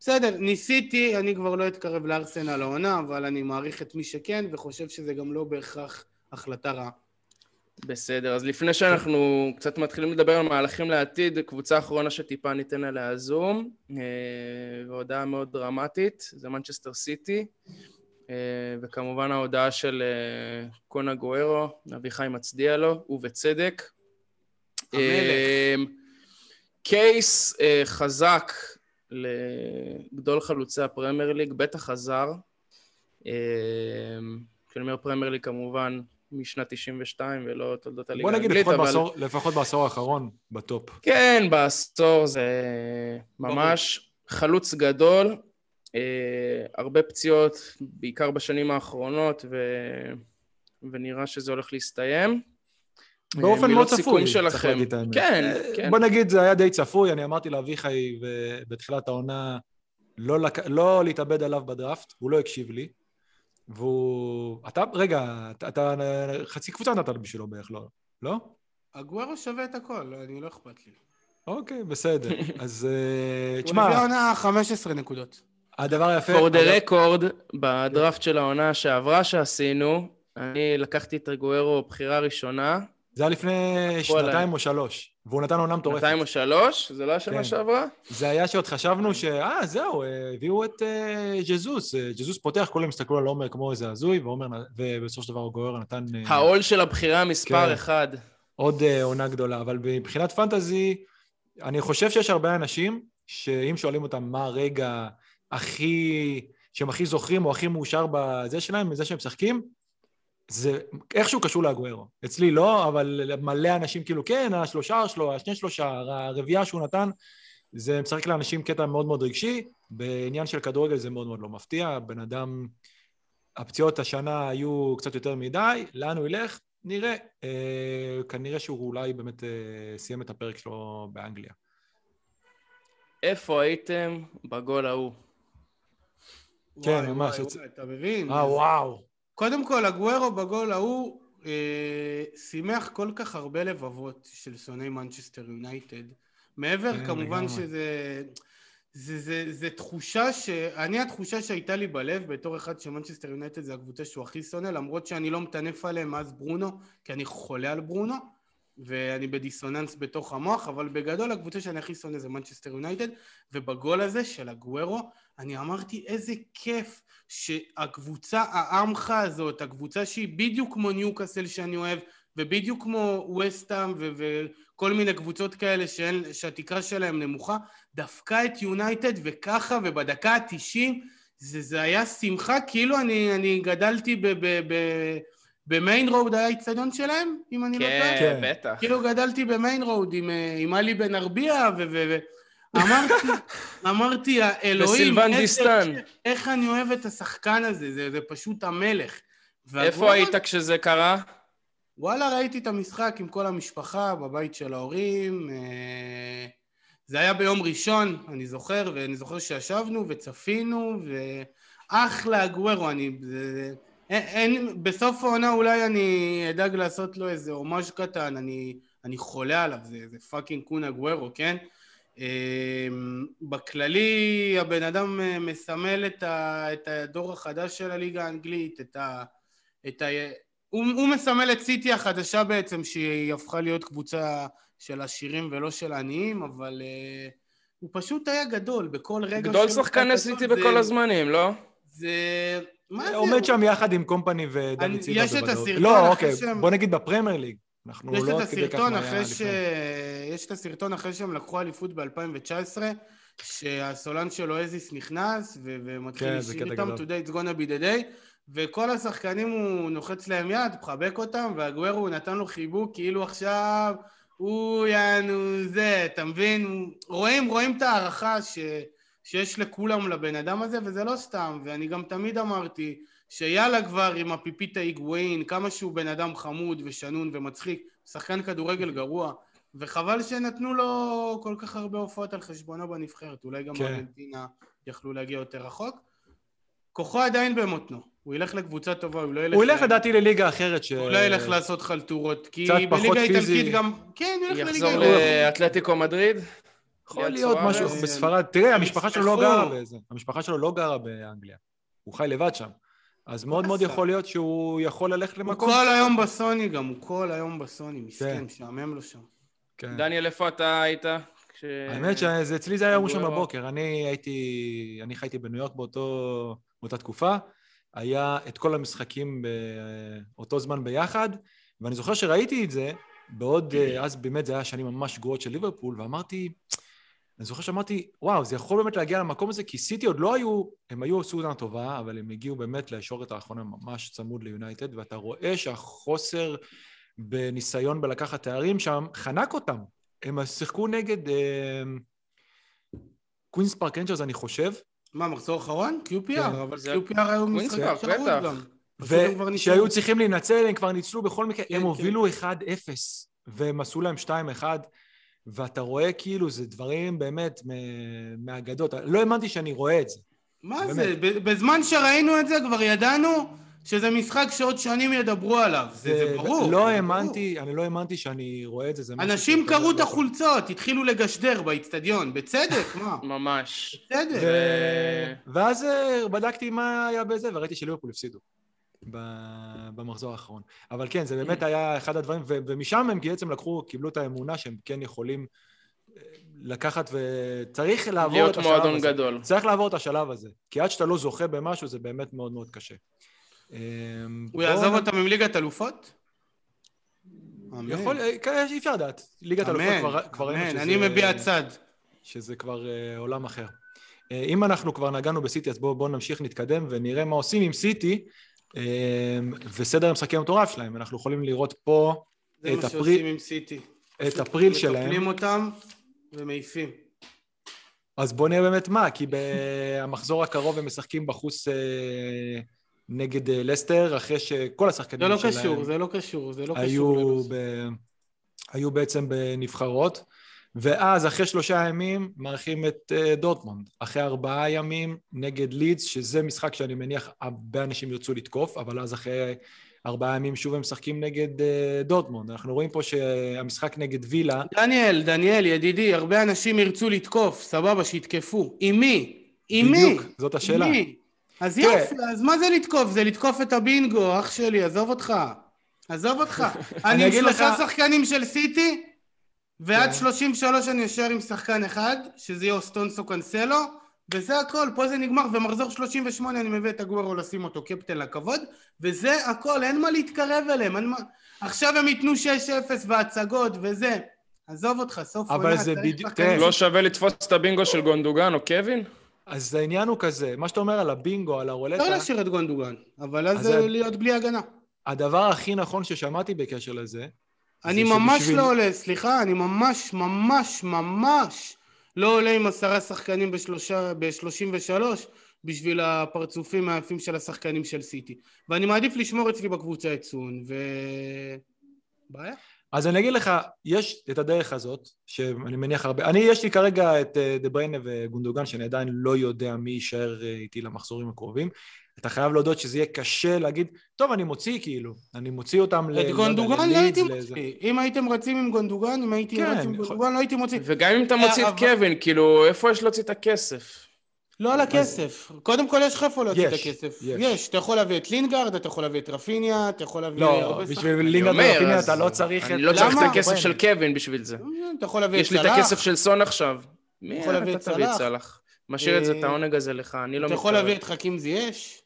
[SPEAKER 3] בסדר, ניסיתי, אני כבר לא אתקרב לארסנל העונה, אבל אני מעריך את מי שכן, וחושב שזה גם לא בהכרח החלטה רעה.
[SPEAKER 2] בסדר, אז לפני שאנחנו קצת מתחילים לדבר על מהלכים לעתיד, קבוצה אחרונה שטיפה ניתן עליה זום, אה, והודעה מאוד דרמטית, זה מנצ'סטר סיטי, אה, וכמובן ההודעה של אה, קונה גוארו, אביחי מצדיע לו, ובצדק.
[SPEAKER 3] המלך.
[SPEAKER 2] קייס חזק לגדול חלוצי הפרמייר ליג, בטח חזר. כשאני אומר פרמייר ליג כמובן משנת 92 ולא תולדות הליגה
[SPEAKER 1] בוא נגיד
[SPEAKER 2] האנגלית, אבל...
[SPEAKER 1] בעשור- לפחות בעשור האחרון, ב top.
[SPEAKER 2] כן, בעשור זה ממש חלוץ גדול, אה, הרבה פציעות, בעיקר בשנים האחרונות, ו... ונראה שזה הולך להסתיים.
[SPEAKER 1] באופן
[SPEAKER 2] אה,
[SPEAKER 1] מאוד
[SPEAKER 2] מילות
[SPEAKER 1] צפוי, צריך. להגיד את האמת.
[SPEAKER 2] כן,
[SPEAKER 1] אה,
[SPEAKER 2] כן.
[SPEAKER 1] בוא נגיד, זה היה די צפוי, אני אמרתי לאביחי בתחילת העונה לא, לק... לא להתאבד עליו בדראפט, הוא לא הקשיב לי. והוא... אתה, רגע, אתה, אתה חצי קבוצה נתת בשבילו בערך, לא? לא?
[SPEAKER 3] הגוורו שווה את הכל, אני לא אכפת לי.
[SPEAKER 1] אוקיי, בסדר. [LAUGHS] אז אה,
[SPEAKER 3] הוא
[SPEAKER 1] תשמע,
[SPEAKER 3] הביא העונה 15 נקודות.
[SPEAKER 1] הדבר היפה...
[SPEAKER 2] for the record, בדראפט של העונה שעברה שעשינו, אני לקחתי את רגוארו בחירה ראשונה,
[SPEAKER 1] זה היה לפני. שנתיים או שלוש, והוא נתן עונה מטורפת.
[SPEAKER 2] שנתיים או שלוש, זה לא השנה
[SPEAKER 1] כן.
[SPEAKER 2] שעברה?
[SPEAKER 1] זה היה שעוד חשבנו ש... אה, זהו, אה, הביאו את אה, ג'זוס. אה, ג'זוס פותח, כולם הסתכלו על עומר כמו איזה הזוי, ועומר, ובסופו של דבר גורר נתן
[SPEAKER 2] העול של הבחירה מספר
[SPEAKER 1] כן.
[SPEAKER 2] אחד.
[SPEAKER 1] עוד עונה גדולה. אבל מבחינת פנטזי, אני חושב שיש הרבה אנשים שאם שואלים אותם מה הרגע הכי... שהם הכי זוכרים או הכי מאושר בזה שלהם, מזה שהם משחקים, זה איכשהו קשור לאגוארו. אצלי לא, אבל מלא אנשים כאילו, כן, השלושה שלו, השני שלושה, הרביעייה שהוא נתן, זה משחק לאנשים קטע מאוד מאוד רגשי. בעניין של כדורגל זה מאוד מאוד לא מפתיע. בן אדם, הפציעות השנה היו קצת יותר מדי, לאן הוא ילך? נראה. אה, כנראה שהוא אולי באמת אה, סיים את הפרק שלו באנגליה.
[SPEAKER 2] איפה הייתם בגול ההוא?
[SPEAKER 1] כן,
[SPEAKER 3] וואי,
[SPEAKER 1] ממש.
[SPEAKER 3] אתה מבין?
[SPEAKER 1] אה, וואו.
[SPEAKER 3] קודם כל, הגוורו בגול ההוא אה, שימח כל כך הרבה לבבות של שונאי מנצ'סטר יונייטד. מעבר,
[SPEAKER 1] כן,
[SPEAKER 3] כמובן. שזה... זה, זה, זה תחושה ש... אני התחושה שהייתה לי בלב בתור אחד שמנצ'סטר יונייטד זה הקבוצה שהוא הכי שונא למרות שאני לא מטנף עליהם מאז ברונו כי אני חולה על ברונו ואני בדיסוננס בתוך המוח אבל בגדול הקבוצה שאני הכי שונא זה מנצ'סטר יונייטד ובגול הזה של אגוורו אני אמרתי איזה כיף שהקבוצה העמך הזאת הקבוצה שהיא בדיוק כמו ניוקאסל שאני אוהב ובדיוק כמו וסטאם וכל מיני קבוצות כאלה שאין, שהתקרה שלהם נמוכה דפקה את יונייטד וככה ובדקה ה-90 זה, זה היה שמחה כאילו אני, אני גדלתי ב... ב, ב במיין רוד היה האיצטדיון שלהם, אם אני לא טועה?
[SPEAKER 2] כן,
[SPEAKER 1] כן.
[SPEAKER 2] בטח.
[SPEAKER 3] כאילו גדלתי במיין רוד עם, אה, עם עלי בן ארביע, ו... ו, ו אמרתי, [LAUGHS] אמרתי, האלוהים, איך אני אוהב את השחקן הזה, זה, זה פשוט המלך.
[SPEAKER 2] איפה היית כשזה קרה?
[SPEAKER 3] וואלה, ראיתי את המשחק עם כל המשפחה, בבית של ההורים. אה, זה היה ביום ראשון, אני זוכר, ואני זוכר שישבנו וצפינו, ואחלה אגוורו, אני... זה, אין, בסוף העונה אולי אני אדאג לעשות לו איזה הומאז' קטן, אני, אני חולה עליו, זה, זה פאקינג קונה גוורו, כן? אה, בכללי, הבן אדם אה, מסמל את, ה, את הדור החדש של הליגה האנגלית, את ה... את ה... הוא, הוא מסמל את סיטי החדשה בעצם, שהיא הפכה להיות קבוצה של עשירים ולא של עניים, אבל uh, הוא פשוט היה גדול בכל רגע.
[SPEAKER 2] גדול שחקני סיטי בכל הזמנים, לא?
[SPEAKER 3] זה... מה זה?
[SPEAKER 1] עומד שם יחד עם קומפני ודוד סילבה
[SPEAKER 3] יש את. הסרטון
[SPEAKER 1] לא, אוקיי, בוא נגיד בפרמייר ליג. אנחנו
[SPEAKER 3] יש
[SPEAKER 1] לא
[SPEAKER 3] את
[SPEAKER 1] עד כדי כך
[SPEAKER 3] ש... יש את הסרטון אחרי שהם לקחו אליפות ב-2019, שהסולן של אואזיס נכנס, ו- ומתחיל
[SPEAKER 1] כן,
[SPEAKER 3] לשיר איתם, today it's gonna be the day, וכל השחקנים הוא נוחץ להם יד, מחבק אותם, והגוורו הוא נתן לו חיבוק, כאילו עכשיו הוא יענו זה, אתה מבין? רואים, רואים את ההערכה ש... שיש לכולם לבן אדם הזה, וזה לא סתם, ואני גם תמיד אמרתי, שיאללה כבר עם הפיפית ההיגואין, כמה שהוא בן אדם חמוד ושנון ומצחיק, שחקן כדורגל גרוע, וחבל שנתנו לו כל כך הרבה הופעות על חשבונו בנבחרת, אולי גם
[SPEAKER 1] כן.
[SPEAKER 3] בארגנטינה יכלו להגיע יותר רחוק. כוחו עדיין במותנו, הוא ילך לקבוצה טובה, הוא לא ילך...
[SPEAKER 1] הוא ילך לדעתי לליגה אחרת ש...
[SPEAKER 3] הוא לא ילך לעשות חלטורות, כי בליגה
[SPEAKER 1] פיזי.
[SPEAKER 3] האיטלקית גם... כן, הוא ילך לליגה
[SPEAKER 2] יחזור. לאתלטיקו מדריד?
[SPEAKER 1] יכול להיות? משהו בספרד. תראה, המשפחה שלו לא. גרה בזה. המשפחה שלו לא גרה באנגליה. הוא חי לבד שם. אז מאוד מאוד. יכול להיות שהוא יכול ללכת
[SPEAKER 3] הוא
[SPEAKER 1] למקום.
[SPEAKER 3] כל היום בסוני גם, הוא כל היום בסוני, מסכן,
[SPEAKER 1] כן.
[SPEAKER 3] משעמם לו שם.
[SPEAKER 1] כן.
[SPEAKER 2] דניאל, איפה אתה היית? כש-
[SPEAKER 1] האמת שאצלי זה היה יום ראשון. בבוקר. אני הייתי, אני חייתי בניו יורק באותו, באותה תקופה. היה את כל המשחקים באותו זמן ביחד, ואני זוכר שראיתי את זה, בעוד, אה, אז באמת זה היה שנים ממש גרועות של ליברפול, ואמרתי, אני זוכר שאמרתי, וואו, זה יכול באמת להגיע למקום הזה, כי סיטי עוד לא היו, הם היו עשו אותנו טובה, אבל הם הגיעו באמת לישורת האחרונה ממש צמוד ליונייטד, ואתה רואה שהחוסר בניסיון בלקחת תארים שם חנק אותם. הם שיחקו נגד אה, קווינס פארק רנג'רס, אני חושב,
[SPEAKER 3] מה, מחזור אחרון?
[SPEAKER 1] כן.
[SPEAKER 3] QPR, אבל
[SPEAKER 2] זה-
[SPEAKER 3] QPR היו
[SPEAKER 2] קווינס
[SPEAKER 3] משחק
[SPEAKER 2] פארק,
[SPEAKER 3] שרוד
[SPEAKER 2] בטח.
[SPEAKER 3] גם. ניצחו.
[SPEAKER 1] צריכים להינצל, הם כבר ניצלו בכל מקרה,
[SPEAKER 3] כן,
[SPEAKER 1] הם
[SPEAKER 3] כן.
[SPEAKER 1] הובילו 1-0, והם עשו להם 2-1, ואתה רואה כאילו, זה דברים באמת מהאגדות. לא האמנתי שאני רואה את זה.
[SPEAKER 3] מה
[SPEAKER 1] באמת.
[SPEAKER 3] זה? בזמן שראינו את זה כבר ידענו שזה משחק שעוד שנים ידברו עליו. זה זה ברור.
[SPEAKER 1] לא
[SPEAKER 3] זה ברור.
[SPEAKER 1] האמנתי, אני לא האמנתי שאני רואה את זה, זה
[SPEAKER 3] אנשים קראו
[SPEAKER 1] לא
[SPEAKER 3] את
[SPEAKER 1] יכול.
[SPEAKER 3] החולצות, התחילו לגשדר באיצטדיון, בצדק, מה? [LAUGHS]
[SPEAKER 2] ממש.
[SPEAKER 3] בסדר.
[SPEAKER 1] ו- ואז אה, בדקתי מה היה בזה, וראיתי שליברפול הפסידו במחזור האחרון. אבל כן, זה באמת היה אחד הדברים, ו- ומשם הם בעצם לקחו, קיבלו את האמונה שהם כן יכולים אה, לקחת, וצריך לעבור
[SPEAKER 2] להיות
[SPEAKER 1] את השלב
[SPEAKER 2] מועדון
[SPEAKER 1] הזה.
[SPEAKER 2] גדול.
[SPEAKER 1] צריך לעבור את השלב הזה, כי עד שאתה לא זוכה במשהו זה באמת מאוד מאוד קשה. אה,
[SPEAKER 3] הוא יעזוב אותם עם ליגת אלופות? אמן.
[SPEAKER 1] יכול, אה, כן, אי אפשר לדעת. ליגת אלופות כבר- כבר ראינו
[SPEAKER 3] אמן.
[SPEAKER 1] שזה...
[SPEAKER 3] אני מביע צד.
[SPEAKER 1] שזה כבר uh, עולם אחר. אם אנחנו כבר נגענו בסיטי, אז בואו בוא נמשיך, נתקדם ונראה מה עושים עם סיטי וסדר המשחקים המטורף שלהם. אנחנו יכולים לראות פה
[SPEAKER 3] זה
[SPEAKER 1] את
[SPEAKER 3] מה
[SPEAKER 1] הפריל-
[SPEAKER 3] שעושים עם סיטי.
[SPEAKER 1] את אפריל שלהם.
[SPEAKER 3] מטפלים אותם ומעיפים.
[SPEAKER 1] אז בואו נראה באמת מה, כי במחזור הקרוב הם משחקים בחוץ uh, נגד uh, לסטר, אחרי שכל השחקנים
[SPEAKER 3] זה לא
[SPEAKER 1] שלהם
[SPEAKER 3] קשור, זה לא קשור, זה לא קשור
[SPEAKER 1] היו,
[SPEAKER 3] ללו"ז.
[SPEAKER 1] ב... היו בעצם בנבחרות. ואז אחרי שלושה ימים מארחים את uh, דורטמונד. אחרי ארבעה ימים נגד לידס, שזה משחק שאני מניח הרבה אנשים ירצו לתקוף, אבל אז אחרי ארבעה ימים שוב הם משחקים נגד uh, דורטמונד. אנחנו רואים פה שהמשחק נגד וילה...
[SPEAKER 3] דניאל, דניאל, ידידי, הרבה אנשים ירצו לתקוף, סבבה, שיתקפו. עם מי? עם מי?
[SPEAKER 1] בדיוק, זאת השאלה.
[SPEAKER 3] מי? אז יופי, אז מה זה לתקוף? זה לתקוף את הבינגו, אח שלי, עזוב אותך. עזוב אותך. [LAUGHS] אני עם שלושה שחקנים של סיטי, ועד 33 כן. אני אשאר עם שחקן אחד, שזה יהיה אוסטונסו קנסלו, וזה הכל, פה זה נגמר, ומחזור 38 אני מביא את הגוורו לשים אותו קפטן לכבוד, וזה הכל, אין מה להתקרב אליהם, אין מה... עכשיו הם ייתנו 6-0 והצגות וזה. עזוב אותך, סוף
[SPEAKER 1] עונה, אבל זה בדיוק...
[SPEAKER 2] לא שווה לתפוס את הבינגו של גונדוגן או קווין?
[SPEAKER 1] אז העניין הוא כזה, מה שאתה אומר על הבינגו, על הרולטה...
[SPEAKER 3] אפשר להשאיר את גונדוגן, אבל אז זה להיות בלי הגנה.
[SPEAKER 1] הדבר הכי נכון ששמעתי בקשר לזה...
[SPEAKER 3] אני ממש שבשביל... לא עולה, סליחה, אני ממש, ממש, ממש לא עולה עם עשרה שחקנים בשלושה, ב-33 בשביל הפרצופים היפים של השחקנים של סיטי. ואני מעדיף לשמור אצלי בקבוצה את סון, ו... בעיה.
[SPEAKER 1] אז אני אגיד לך, יש את הדרך הזאת, שאני מניח הרבה... אני, יש לי כרגע את אה, דה בריינה וגונדוגן, שאני עדיין לא יודע מי יישאר אה, איתי למחזורים הקרובים. אתה חייב להודות שזה יהיה קשה להגיד, טוב, אני מוציא כאילו, אני מוציא אותם
[SPEAKER 3] ל... את גונדוגן לא הייתי מוציא. אם הייתם רצים עם גונדוגן, אם הייתי כן, רץ עם גונדוגן, לא הייתי מוציא.
[SPEAKER 2] וגם אם אתה מוציא את קווין, כאילו, איפה יש להוציא את הכסף?
[SPEAKER 3] לא על הכסף. קודם כל יש לך איפה להוציא את הכסף. יש. אתה יכול להביא את לינגארד, אתה יכול להביא את רפיניה, אתה יכול להביא...
[SPEAKER 1] לא, בשביל לינגארד ורפיניה אתה לא צריך...
[SPEAKER 2] אני לא צריך את הכסף של קווין בשביל זה.
[SPEAKER 3] אתה יכול להביא את
[SPEAKER 2] סלאח. יש לי את הכסף של סון עכשיו. מי יכול להביא את סלאח? משאיר את זה, את העונג הזה לך, אני לא
[SPEAKER 3] מתקרב. אתה יכול להביא את חכים זייש?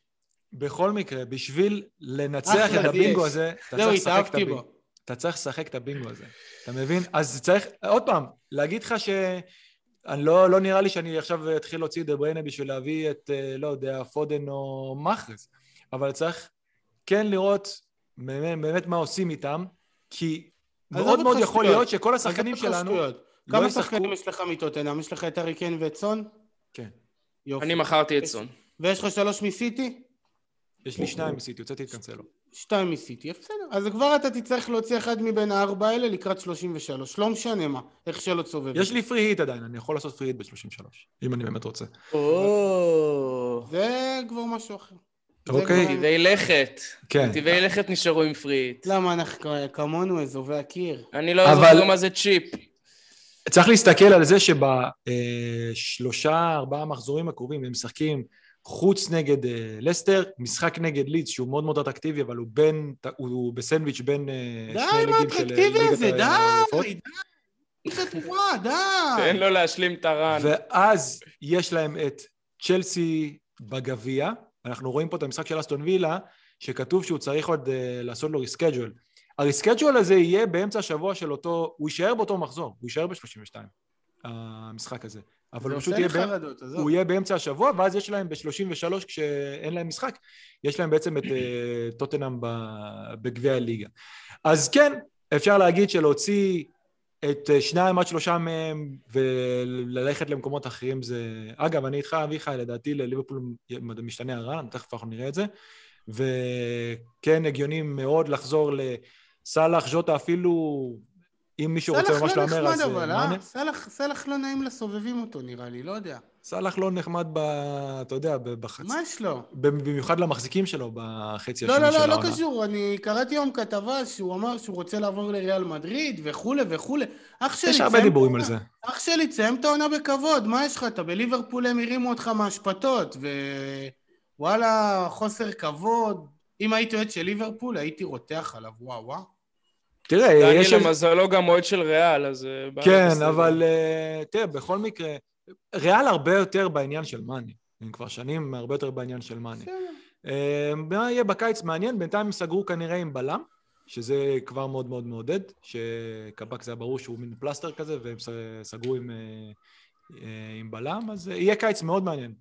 [SPEAKER 1] בכל מקרה, בשביל לנצח את הבינגו הזה, אתה צריך לשחק את הבינגו. אתה צריך לשחק את הבינגו הזה. אתה מבין? אז צריך, עוד פעם, להגיד לך ש... אני לא, לא נראה לי שאני עכשיו אתחיל להוציא דה בריינה בשביל להביא את, אה, לא יודע, פודן או מאחרס, אבל צריך כן לראות באמת, באמת מה עושים איתם, כי מאוד מאוד יכול להיות שכל השחקנים שלנו לא
[SPEAKER 3] כמה שחקנים יש לך מטוטנאם? יש לך את אריקיין ואת סון?
[SPEAKER 1] כן.
[SPEAKER 2] יופי. אני מכרתי את סון.
[SPEAKER 3] ויש לך שלוש מסיטי?
[SPEAKER 1] יש לי שניים מסיטי, הוצאתי את קנסלו.
[SPEAKER 3] שתיים מסיטי, בסדר. אז כבר אתה תצטרך להוציא אחד מבין הארבע האלה לקראת 33. לא משנה מה, איך שלא תסובב.
[SPEAKER 1] יש לי פרי היט עדיין, אני יכול לעשות פרי היט ב-33, אם אני באמת רוצה.
[SPEAKER 3] זה כבר משהו אחר.
[SPEAKER 1] אוקיי.
[SPEAKER 2] טבעי לכת. כן. טבעי לכת נשארו עם פרי היט.
[SPEAKER 3] למה אנחנו כמונו אזובי הקיר?
[SPEAKER 2] אני לא זוכר מה זה צ'יפ.
[SPEAKER 1] צריך להסתכל על זה שבשלושה, ארבעה מחזורים הקרובים הם משחקים חוץ נגד uh, לסטר, משחק נגד לידס שהוא מאוד מאוד אטרקטיבי, אבל הוא בין, הוא בסנדוויץ' בין uh,
[SPEAKER 3] שני ליגים של ליגת הזה, די, די, די.
[SPEAKER 2] תן לו להשלים את הרן.
[SPEAKER 1] ואז יש להם את צ'לסי בגביע, אנחנו רואים פה את המשחק של אסטון וילה, שכתוב שהוא צריך עוד uh, לעשות לו ריסקייג'ואל. הריסקייג'ואל הזה יהיה באמצע השבוע של אותו, הוא יישאר באותו מחזור, הוא יישאר ב-32, המשחק הזה. אבל הוא פשוט יהיה, חרדות, הוא יהיה באמצע השבוע, ואז יש להם ב-33, כשאין להם משחק, יש להם בעצם את uh, טוטנאם בגביע הליגה. אז כן, אפשר להגיד שלהוציא את uh, שניים עד שלושה מהם וללכת למקומות אחרים זה... אגב, אני איתך, אביחי, לדעתי לליברפול משתנה הרע, תכף אנחנו נראה את זה. וכן, הגיוני מאוד לחזור לסאלח, ז'וטה, אפילו אם מישהו רוצה ממש להמר, אז... סאלח לא נחמד אבל,
[SPEAKER 3] אה? סאלח לא נעים לסובבים אותו נראה לי, לא יודע.
[SPEAKER 1] סאלח לא נחמד ב... אתה יודע, בחצי...
[SPEAKER 3] מה יש לו?
[SPEAKER 1] במיוחד למחזיקים שלו בחצי השני
[SPEAKER 3] של
[SPEAKER 1] העונה.
[SPEAKER 3] לא, לא, לא, לא קשור. אני קראתי היום כתבה שהוא אמר שהוא רוצה לעבור לריאל מדריד וכולי וכולי. אח שלי,
[SPEAKER 1] יש הרבה דיבורים על זה.
[SPEAKER 3] אח שלי, תסיים את העונה בכבוד, מה יש לך? אתה בליברפול הם הרימו אותך מהשפתות, ווואלה, חוסר כבוד. אם הייתי אוהד של ליברפול, הייתי רותח עליו, וואו וואו.
[SPEAKER 1] תראה,
[SPEAKER 2] יש... דני למזלו גם אוהד של ריאל, אז...
[SPEAKER 1] אה, כן, אבל uh, תראה, בכל מקרה, ריאל הרבה יותר בעניין של מאני. הם כבר שנים הרבה יותר בעניין של מאני. Uh, מה יהיה בקיץ מעניין? בינתיים הם סגרו כנראה עם בלם, שזה כבר מאוד מאוד מעודד, שקב"ק זה היה ברור שהוא מין פלסטר כזה, והם סגרו עם, עם בלם, אז יהיה קיץ מאוד מעניין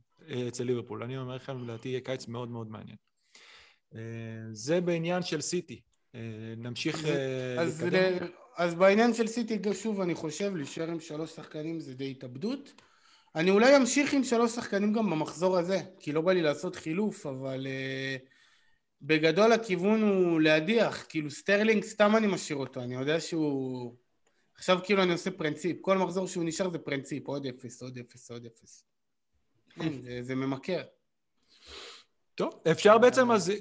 [SPEAKER 1] אצל ליברפול. אני אומר לכם, לדעתי יהיה קיץ מאוד מאוד מעניין. זה בעניין של סיטי. אה, נמשיך
[SPEAKER 3] אה, אז, לקדם. אז בעניין של סיטי, שוב, אני חושב, להישאר עם שלוש שחקנים זה די התאבדות. אני אולי אמשיך עם שלוש שחקנים גם במחזור הזה, כי לא בא לי לעשות חילוף, אבל אה, בגדול הכיוון הוא להדיח, כאילו סטרלינג סתם אני משאיר אותו, אני יודע שהוא עכשיו כאילו אני עושה פרינציפ, כל מחזור שהוא נשאר זה פרינציפ, עוד אפס, עוד אפס, עוד אפס. כן, זה, זה ממכר.
[SPEAKER 1] טוב, אפשר בעצם, אז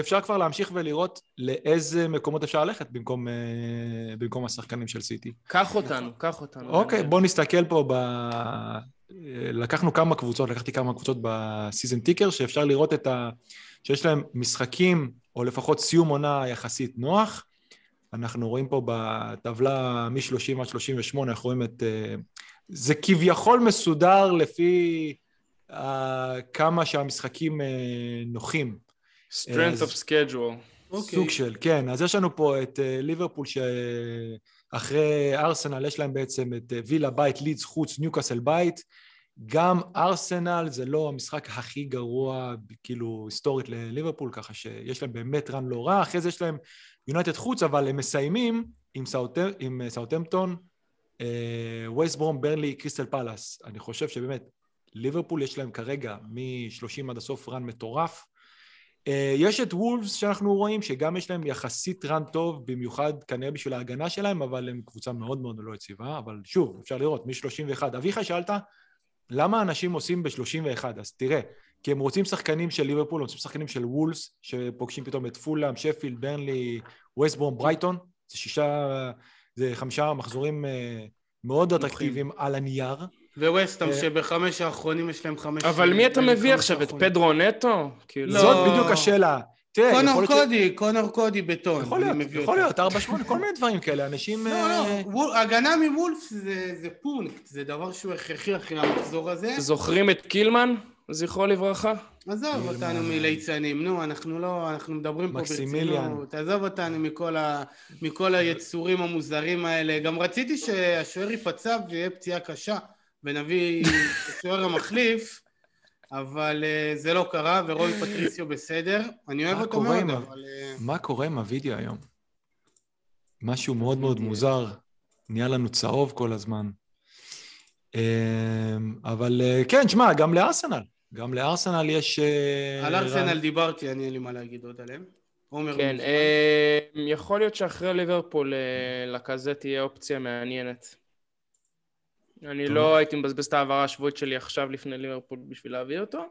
[SPEAKER 1] אפשר כבר להמשיך ולראות לאיזה מקומות אפשר ללכת במקום, אה, במקום השחקנים של סיטי.
[SPEAKER 2] קח אותנו, קח אותנו.
[SPEAKER 1] אוקיי, בוא נסתכל פה ב... לקחנו כמה קבוצות, לקחתי כמה קבוצות בסיזן טיקר, שאפשר לראות את ה... שיש להם משחקים, או לפחות סיום עונה יחסית נוח. אנחנו רואים פה בטבלה מ-30 עד 38, אנחנו רואים את... אה, זה כביכול מסודר לפי uh, כמה שהמשחקים uh, נוחים.
[SPEAKER 2] strength of schedule.
[SPEAKER 1] Okay. סוג של, כן. אז יש לנו פה את uh, ליברפול שאחרי ארסנל יש להם בעצם את uh, וילה בית, לידס חוץ, ניוקאסל בית. גם ארסנל זה לא המשחק הכי גרוע, כאילו, היסטורית לליברפול, ככה שיש להם באמת רן לא רע. אחרי זה יש להם יונייטד חוץ, אבל הם מסיימים עם, סאוטמפטון, וייסט ברום, ברנלי, קריסטל פלאס. אני חושב שבאמת ליברפול יש להם כרגע מ-30 עד הסוף רן מטורף. אה, יש את וולפס שאנחנו רואים שגם יש להם יחסית רן טוב, במיוחד כנראה בשביל ההגנה שלהם, אבל הם קבוצה מאוד מאוד לא יציבה, אבל שוב, אפשר לראות, מ-31. אביחי, שאלת, למה אנשים עושים ב-31? אז תראה, כי הם רוצים שחקנים של ליברפול, הם רוצים שחקנים של וולס, שפוגשים פתאום את פולאם, שפילד, ברנלי, ווסטבורם, ברייטון, זה שישה, זה חמישה מחזורים אה, מאוד אטרקטיביים על הנייר.
[SPEAKER 3] וווסטאם, אה, שבחמש האחרונים יש להם חמש...
[SPEAKER 2] אבל מי אתה מביא עכשיו? את פדרו נטו? כאילו-
[SPEAKER 1] זאת בדיוק השאלה.
[SPEAKER 3] קונור קודי, קונור קודי בטון.
[SPEAKER 1] יכול להיות, יכול להיות, ארבע שמונה, כל מיני דברים כאלה, אנשים...
[SPEAKER 3] לא, לא, אה, הגנה מוולפס זה פונקט, זה דבר שהוא הכרחי אחרי המחזור הזה.
[SPEAKER 2] זוכרים את קילמן? זכרו לברכה.
[SPEAKER 3] עזוב אותנו מליצנים, נו, אנחנו לא, אנחנו מדברים פה ברצינות, עזוב אותנו מכל, ה, מכל היצורים המוזרים האלה. גם רציתי שהשוער ייפצע ויהיה פציעה קשה, ונביא את השוער המחליף, אבל uh, זה לא קרה, ורוי פטריסיו בסדר. אני אוהב אותו מאוד, אבל... Uh...
[SPEAKER 1] מה קורה עם הווידאו היום? משהו מאוד מאוד מוזר. נהיה לנו צהוב כל הזמן. אמ, אבל אה, כן, שמע, גם לארסנל. גם לארסנל יש...
[SPEAKER 3] אה, על ארסנל דיברתי, אני אין לי מה להגיד עוד עליהם.
[SPEAKER 2] כן, אה, יכול להיות שאחרי ליברפול לכזה תהיה אופציה מעניינת. אני לא הייתי מבזבז את ההעברה השבועית שלי עכשיו לפני ליברפול בשביל להביא אותו,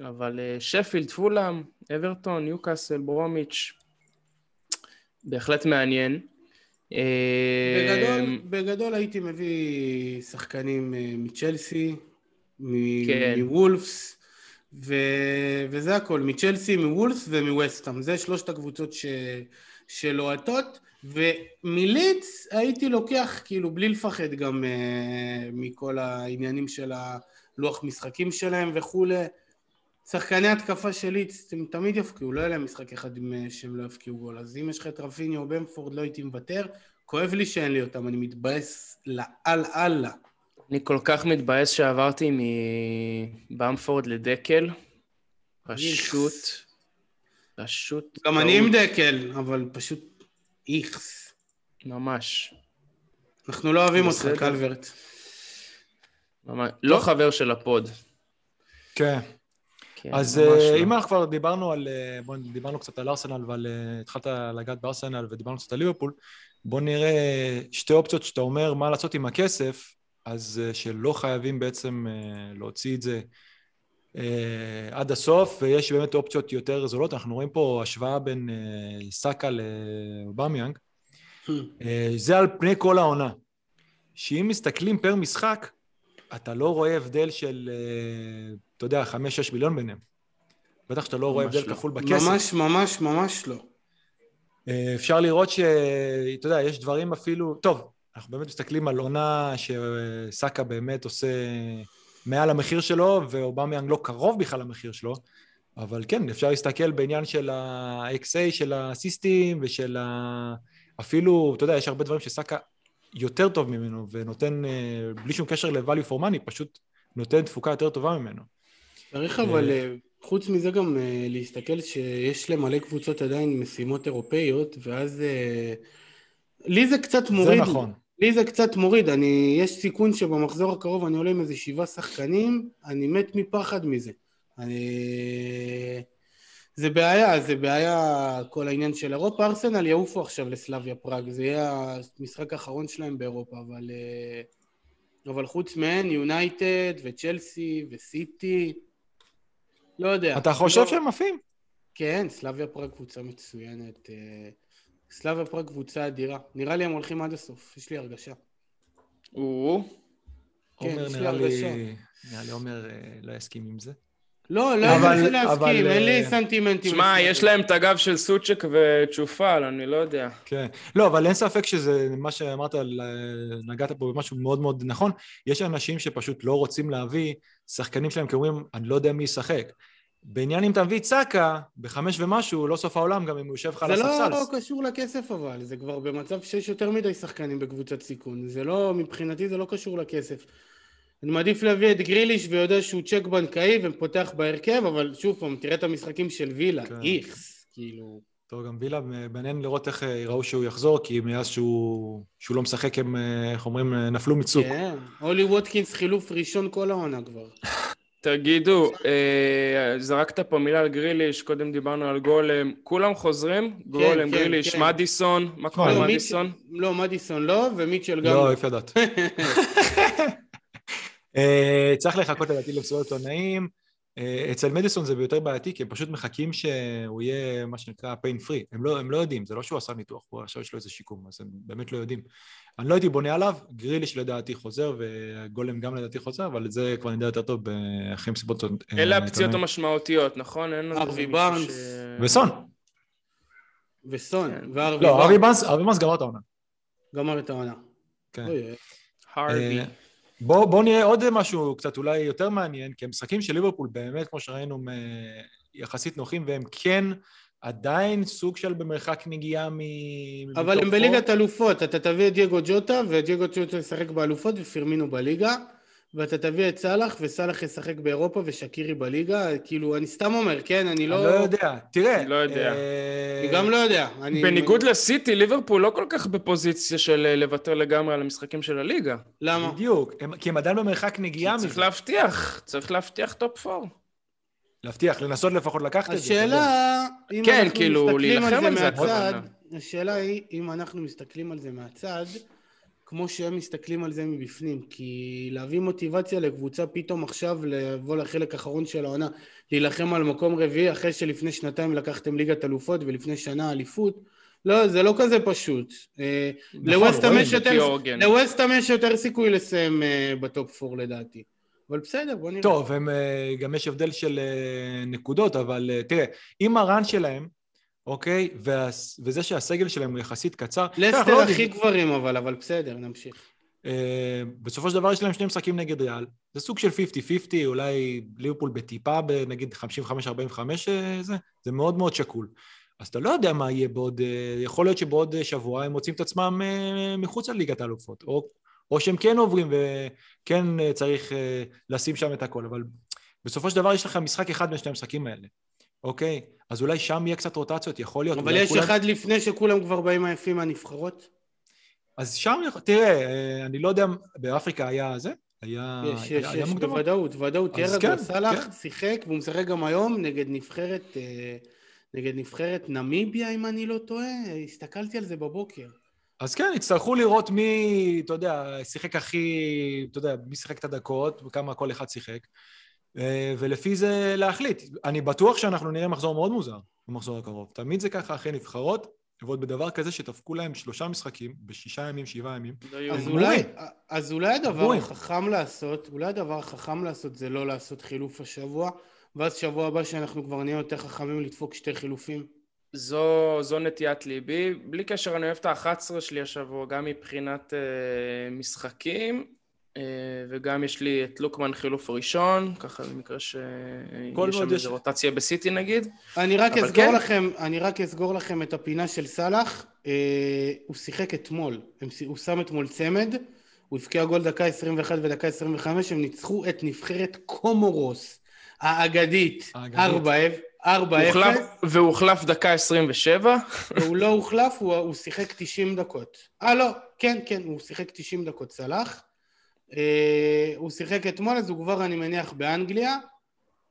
[SPEAKER 2] אבל שפילד, פולאם, אברטון, ניוקאסל, ברומיץ', בהחלט מעניין.
[SPEAKER 3] בגדול, בגדול הייתי מביא שחקנים מצ'לסי, כן. מוולפס, ו... וזה הכל, מצ'לסי, מוולפס ומווסטאם, זה שלושת הקבוצות ש... שלוהטות, ומליץ הייתי לוקח כאילו בלי לפחד גם uh, מכל העניינים של הלוח משחקים שלהם וכולי. שחקני התקפה של ליץ הם תמיד יפקיעו, לא יהיה להם משחק אחד עם, אה, שהם לא יפקיעו גול. אז אם יש לך את רפיני או במפורד לא הייתי מוותר. כואב לי שאין לי אותם, אני מתבאס לאל אללה.
[SPEAKER 2] אני כל כך מתבאס שעברתי מבמפורד לדקל. פשוט, פשוט...
[SPEAKER 3] גם אני עם דקל, אבל פשוט איכס.
[SPEAKER 2] ממש.
[SPEAKER 3] אנחנו לא אוהבים אותך, קלברט.
[SPEAKER 2] ממש. לא חבר של ה pod.
[SPEAKER 1] כן. כן אז אה, לא. אם אנחנו כבר דיברנו על, אה, בוא, דיברנו קצת על ארסנל ועל, אה, התחלת לגעת בארסנל ודיברנו קצת על ליברפול, בוא נראה שתי אופציות שאתה אומר מה לעשות עם הכסף, אז אה, שלא חייבים בעצם אה, להוציא את זה עד הסוף, ויש באמת אופציות יותר זולות. אנחנו רואים פה השוואה בין אה, סאקה לאובמיאנג. uh, זה על פני כל העונה. שאם מסתכלים פר משחק, אתה לא רואה הבדל של, אתה יודע, חמש-שש מיליון ביניהם. בטח שאתה לא רואה הבדל לא. כפול בכסף.
[SPEAKER 3] ממש, ממש, ממש לא.
[SPEAKER 1] אה, אפשר לראות שאתה יודע, יש דברים אפילו... טוב, אנחנו באמת מסתכלים על עונה שסאקה באמת עושה מעל המחיר שלו, ואובמיאנג לא קרוב בכלל למחיר שלו, אבל כן, אפשר להסתכל בעניין של ה-XA, של הסיסטים ושל ה... אפילו, אתה יודע, יש הרבה דברים שסאקה יותר טוב ממנו, ונותן, אה, בלי שום קשר ל-value for money, פשוט נותן תפוקה יותר טובה ממנו.
[SPEAKER 3] צריך אבל אה, חוץ מזה גם להסתכל שיש למלא קבוצות עדיין משימות אירופאיות, ואז לי זה קצת מוריד.
[SPEAKER 1] זה נכון.
[SPEAKER 3] לי זה קצת מוריד, אני, יש סיכון שבמחזור הקרוב אני עולה עם איזה שבעה שחקנים, אני מת מפחד מזה. אני... זה בעיה, זה בעיה כל העניין של אירופה. ארסנל יעופו עכשיו לסלאביה פראג, זה יהיה המשחק האחרון שלהם באירופה, אבל, אה, אבל חוץ מהן, יונייטד וצ'לסי וסיטי, לא יודע.
[SPEAKER 1] אתה חושב
[SPEAKER 3] לא...
[SPEAKER 1] שהם עפים?
[SPEAKER 3] כן, סלאביה פראג קבוצה מצוינת. אה, סלאביה פראג קבוצה אדירה. נראה לי הם הולכים עד הסוף, יש לי הרגשה.
[SPEAKER 2] או,
[SPEAKER 3] כן,
[SPEAKER 1] עומר
[SPEAKER 3] יש לי
[SPEAKER 1] נראה לי,
[SPEAKER 3] הרגשה.
[SPEAKER 1] נראה לי עומר אה, לא יסכים עם זה.
[SPEAKER 3] לא, לא
[SPEAKER 1] אבל-
[SPEAKER 3] אני רוצה
[SPEAKER 1] אבל,
[SPEAKER 3] להסכים, אין לי
[SPEAKER 1] אה,
[SPEAKER 3] סנטימנטים.
[SPEAKER 2] שמע. יש להם את הגב של סוצ'ק וצ'ופל, אני לא יודע.
[SPEAKER 1] כן. לא, אבל אין ספק שזה, מה שאמרת, על- נגעת פה במשהו מאוד מאוד נכון. יש אנשים שפשוט לא רוצים להביא שחקנים שלהם, כי אומרים, אני לא יודע מי ישחק. בעניין אם אתה מביא סאקה, בחמש ומשהו, לא סוף העולם, גם אם הוא יושב לך על
[SPEAKER 3] זה
[SPEAKER 1] הספסל.
[SPEAKER 3] לא קשור לכסף אבל, זה כבר במצב שיש יותר מדי שחקנים בקבוצת סיכון. זה לא, מבחינתי זה לא קשור לכסף. אני מעדיף להביא את גריליש ויודע שהוא צ'ק בנקאי ופותח בהרכב, אבל שוב פעם, תראה את המשחקים של וילה,
[SPEAKER 1] כן.
[SPEAKER 3] איכס, כאילו...
[SPEAKER 1] טוב, גם וילה, מעניין לראות איך אה, יראו שהוא יחזור, כי מאז שהוא, שהוא לא משחק, הם, אה, איך אומרים, אה, נפלו מצוק.
[SPEAKER 3] כן, הולי ווטקינס חילוף ראשון כל העונה כבר. [LAUGHS]
[SPEAKER 2] תגידו, אה, זרקת פה מילה על גריליש, קודם דיברנו על גולם, כולם חוזרים? גולם,
[SPEAKER 3] כן,
[SPEAKER 2] גריליש,
[SPEAKER 3] כן.
[SPEAKER 2] מדיסון, מה קורה
[SPEAKER 1] לא,
[SPEAKER 2] עם
[SPEAKER 3] מיץ'-
[SPEAKER 2] מדיסון?
[SPEAKER 3] לא, מדיסון לא, ומיטשל גם
[SPEAKER 1] לא,
[SPEAKER 3] לא.
[SPEAKER 1] איפה ידעת. [LAUGHS] אה, צריך לחכות לדעתי למסירות עיתונאים. אה, אצל מדיסון זה יותר בעייתי, כי הם פשוט מחכים שהוא יהיה מה שנקרא pain free. הם לא, הם לא יודעים, זה לא שהוא עשה ניתוח, הוא עכשיו יש לו איזה שיקום, אז הם באמת לא יודעים. אני לא הייתי בונה עליו, גריליש לדעתי חוזר, וגולם גם לדעתי חוזר, אבל את זה כבר נדע יותר טוב ב- אחרי מסיבות אה,
[SPEAKER 2] אלה הפציעות. המשמעותיות, נכון? אין לנו
[SPEAKER 3] ארווי בארנס.
[SPEAKER 2] ש-
[SPEAKER 1] וסון.
[SPEAKER 3] וסון,
[SPEAKER 2] כן.
[SPEAKER 3] והרווי
[SPEAKER 1] לא, ארווי
[SPEAKER 3] בארנס
[SPEAKER 1] באנס, ארווי באנס גמר את העונה.
[SPEAKER 3] גמר את העונה.
[SPEAKER 1] כן.
[SPEAKER 3] אוי.
[SPEAKER 2] הרבי.
[SPEAKER 1] אה, בואו בוא נראה עוד משהו קצת אולי יותר מעניין, כי המשחקים של ליברפול באמת, כמו שראינו, הם, יחסית נוחים, והם כן עדיין סוג של במרחק נגיעה מ...
[SPEAKER 3] אבל הם. בליגת אלופות, אתה תביא את דייגו ג'וטה, ודייגו ג'וטה ישחק באלופות ופירמינו בליגה, ואתה תביא את סאלח, וסאלח ישחק באירופה ושקירי בליגה, כאילו, אני סתם אומר, כן, אני
[SPEAKER 1] אני
[SPEAKER 3] לא...
[SPEAKER 1] לא יודע, תראה.
[SPEAKER 2] אני לא יודע.
[SPEAKER 1] אה,
[SPEAKER 3] אני גם לא יודע. אני...
[SPEAKER 2] בניגוד לסיטי, ליברפול לא כל כך בפוזיציה של אה, לוותר לגמרי על המשחקים של הליגה.
[SPEAKER 3] למה?
[SPEAKER 1] בדיוק, הם- כי הם עדיין במרחק נגיעה
[SPEAKER 2] צריך. להבטיח, צריך להבטיח top four.
[SPEAKER 1] להבטיח, לנסות לפחות לקחת את זה.
[SPEAKER 3] השאלה, אם
[SPEAKER 2] כן,
[SPEAKER 3] אנחנו
[SPEAKER 2] כאילו,
[SPEAKER 3] מסתכלים
[SPEAKER 2] להילחם
[SPEAKER 3] על זה מהצד. השאלה היא, אם אנחנו מסתכלים על זה מהצד, כמו שהם מסתכלים על זה מבפנים, כי להביא מוטיבציה לקבוצה פתאום עכשיו לבוא לחלק האחרון של העונה, להילחם על מקום רביעי אחרי שלפני שנתיים לקחתם ליגת אלופות ולפני שנה אליפות, לא, זה לא כזה פשוט. אה,
[SPEAKER 1] נכון,
[SPEAKER 3] לווסטהאם
[SPEAKER 1] רואים,
[SPEAKER 3] יש יותר- סיכוי לסיים אה, בטופ פור לדעתי. אבל בסדר, בוא נראה.
[SPEAKER 1] טוב, הם, אה, גם יש הבדל של נקודות, אבל אה, תראה, אם הרן שלהם, אוקיי, והס- וזה שהסגל שלהם הוא יחסית קצר, לא
[SPEAKER 3] לסטר
[SPEAKER 1] יודעים.
[SPEAKER 3] הכי גברים אבל, אבל בסדר, נמשיך.
[SPEAKER 1] אה, בסופו של דבר יש להם שני משחקים נגד ריאל. זה סוג של 50-50, אולי ליברפול בטיפה, נגיד 55-45 אה, זה, זה מאוד מאוד שקול. אז אתה לא יודע מה יהיה בעוד, אה, יכול להיות שבעוד שבוע הם מוצאים את עצמם אה, מחוץ לליגת האלופות, או, או שהם כן עוברים וכן אה, צריך אה, לשים שם את הכל, אבל בסופו של דבר יש לך משחק אחד בין שני המשחקים האלה, אוקיי? אז אולי שם יהיה קצת רוטציות, יכול להיות.
[SPEAKER 3] אבל יש
[SPEAKER 1] כולם-
[SPEAKER 3] אחד לפני שכולם כבר באים עייפים מהנבחרות?
[SPEAKER 1] אז שם, תראה, אה, אני לא יודע, באפריקה היה זה? היה,
[SPEAKER 3] יש, יש,
[SPEAKER 1] היה, היה
[SPEAKER 3] יש,
[SPEAKER 1] מוקדמות?
[SPEAKER 3] בוודאות, ודאות.
[SPEAKER 1] אז
[SPEAKER 3] תראה,
[SPEAKER 1] כן,
[SPEAKER 3] סאלח
[SPEAKER 1] כן.
[SPEAKER 3] שיחק, והוא משחק גם היום נגד נבחרת, אה, נגד נבחרת נמיביה, אם אני לא טועה. הסתכלתי על זה בבוקר.
[SPEAKER 1] אז כן, יצטרכו לראות מי, אתה יודע, שיחק הכי, אתה יודע, מי שיחק את הדקות, וכמה כל אחד שיחק, ולפי זה להחליט. אני בטוח שאנחנו נראה מחזור מאוד מוזר במחזור הקרוב. תמיד זה ככה אחרי נבחרות, ועוד בדבר כזה שדפקו להם שלושה משחקים בשישה ימים, שבעה ימים.
[SPEAKER 2] לא
[SPEAKER 3] אז. אולי, אז אולי הדבר. החכם לעשות, אולי הדבר החכם לעשות זה לא לעשות חילוף השבוע, ואז שבוע הבא שאנחנו כבר נהיה יותר חכמים לדפוק שתי חילופים.
[SPEAKER 2] זו, זו נטיית ליבי. בלי קשר, אני אוהב את ה-11 שלי השבוע, גם מבחינת אה, משחקים, אה, וגם יש לי את לוקמן חילוף ראשון, ככה במקרה
[SPEAKER 1] כל
[SPEAKER 2] שיש שם
[SPEAKER 1] יש-
[SPEAKER 2] איזה רוטציה בסיטי נגיד.
[SPEAKER 3] אני רק אסגור
[SPEAKER 2] כן.
[SPEAKER 3] לכם, אני רק אסגור לכם את הפינה של סאלח. אה, הוא שיחק אתמול, הוא שם אתמול צמד, הוא הבקיע גול דקה 21 ודקה 25, הם ניצחו את נבחרת קומורוס האגדית,
[SPEAKER 1] האגדית.
[SPEAKER 3] 4-0,
[SPEAKER 2] הוא הוחלף, והוא הוחלף דקה 27.
[SPEAKER 3] והוא לא הוחלף, הוא, הוא שיחק 90 דקות. אה לא, כן, כן, הוא שיחק 90 דקות, סלח. אה, הוא שיחק אתמול, אז הוא כבר, אני מניח, באנגליה.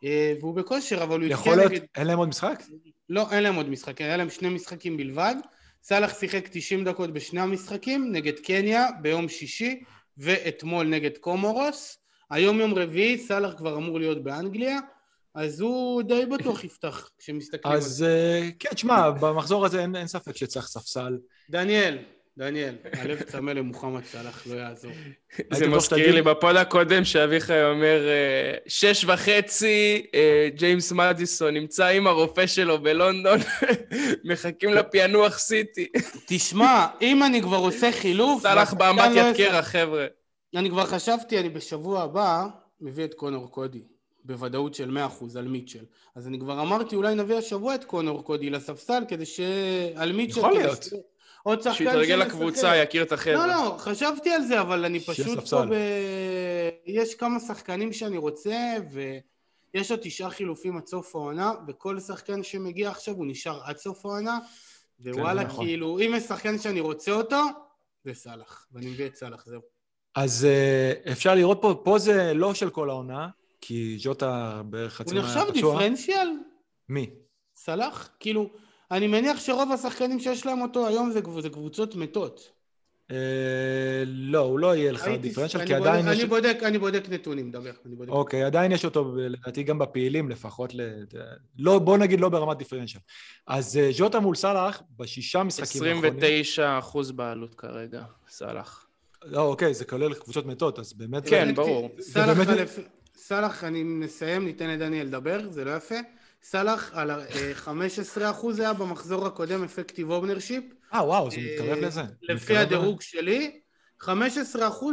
[SPEAKER 3] אה, והוא בכושר, אבל הוא
[SPEAKER 1] יכול להיות, נגד... אין להם עוד משחק?
[SPEAKER 3] לא, אין להם עוד משחק, היה להם שני משחקים בלבד. סאלח שיחק 90 דקות בשני המשחקים, נגד קניה ביום שישי, ואתמול נגד קומורוס. היום יום רביעי, סאלח כבר אמור להיות באנגליה, אז הוא די בטוח יפתח כשמסתכלים
[SPEAKER 1] על זה. אז אה, כן, תשמע, במחזור הזה אין, אין ספק שצריך ספסל.
[SPEAKER 3] דניאל, דניאל, הלב צמא למוחמד סאלח, לא יעזור.
[SPEAKER 2] זה מזכיר לי בפוד הקודם שאביחי אומר, אה, שש וחצי, אה, ג'יימס מדיסון נמצא עם הרופא שלו בלונדון, [LAUGHS] מחכים לפענוח סיטי.
[SPEAKER 3] תשמע, אם אני כבר עושה חילוף...
[SPEAKER 2] סאלח באמבטיית קרח, חבר'ה.
[SPEAKER 3] אני כבר חשבתי, אני בשבוע הבא מביא את קונור קודי. בוודאות של 100% על מיטשל. אז אני כבר אמרתי, אולי נביא השבוע את קונור קודי לספסל, כדי ש... על מיטשל...
[SPEAKER 1] יכול להיות.
[SPEAKER 3] עוד
[SPEAKER 2] שחקן שיתרגל לקבוצה, יכיר את החבר'ה.
[SPEAKER 3] לא, לא, חשבתי על זה, אבל אני פשוט פה ב... יש כמה שחקנים שאני רוצה, ויש עוד תשעה חילופים עד סוף העונה, וכל שחקן שמגיע עכשיו הוא נשאר עד סוף העונה, ווואלה, כן, נכון. כאילו, אם יש שחקן שאני רוצה אותו, זה סאלח, ואני מביא את סאלח, זהו.
[SPEAKER 1] אז uh, אפשר לראות פה, פה זה לא של כל העונה, כי ז'וטה בערך חצי
[SPEAKER 3] מהפצוע. הוא נחשב דיפרנציאל?
[SPEAKER 1] מי?
[SPEAKER 3] סלאח? כאילו, אני מניח שרוב השחקנים שיש להם אותו היום זה, זה קבוצות מתות.
[SPEAKER 1] אה, לא, הוא לא יהיה לך דיפרנציאל, כי עדיין
[SPEAKER 3] יש... אני בודק, אני בודק נתונים, דבר.
[SPEAKER 1] אוקיי, עדיין יש אותו, לדעתי גם בפעילים לפחות, לא, בוא נגיד לא ברמת דיפרנציאל. אז אה, ז'וטה מול סאלח, בשישה משחקים
[SPEAKER 2] האחרונים... 29 אחוז בעלות כרגע, סאלח.
[SPEAKER 1] לא, אוקיי, זה כולל קבוצות מתות, אז באמת...
[SPEAKER 2] כן, ברור.
[SPEAKER 3] סאלח, אני מסיים, ניתן לדניאל לדבר, זה לא יפה. סאלח על 15% אה, היה במחזור הקודם effective ownership.
[SPEAKER 1] אה, וואו, זה מתקרב אה, לזה.
[SPEAKER 3] לפי הדירוג שלי, 15%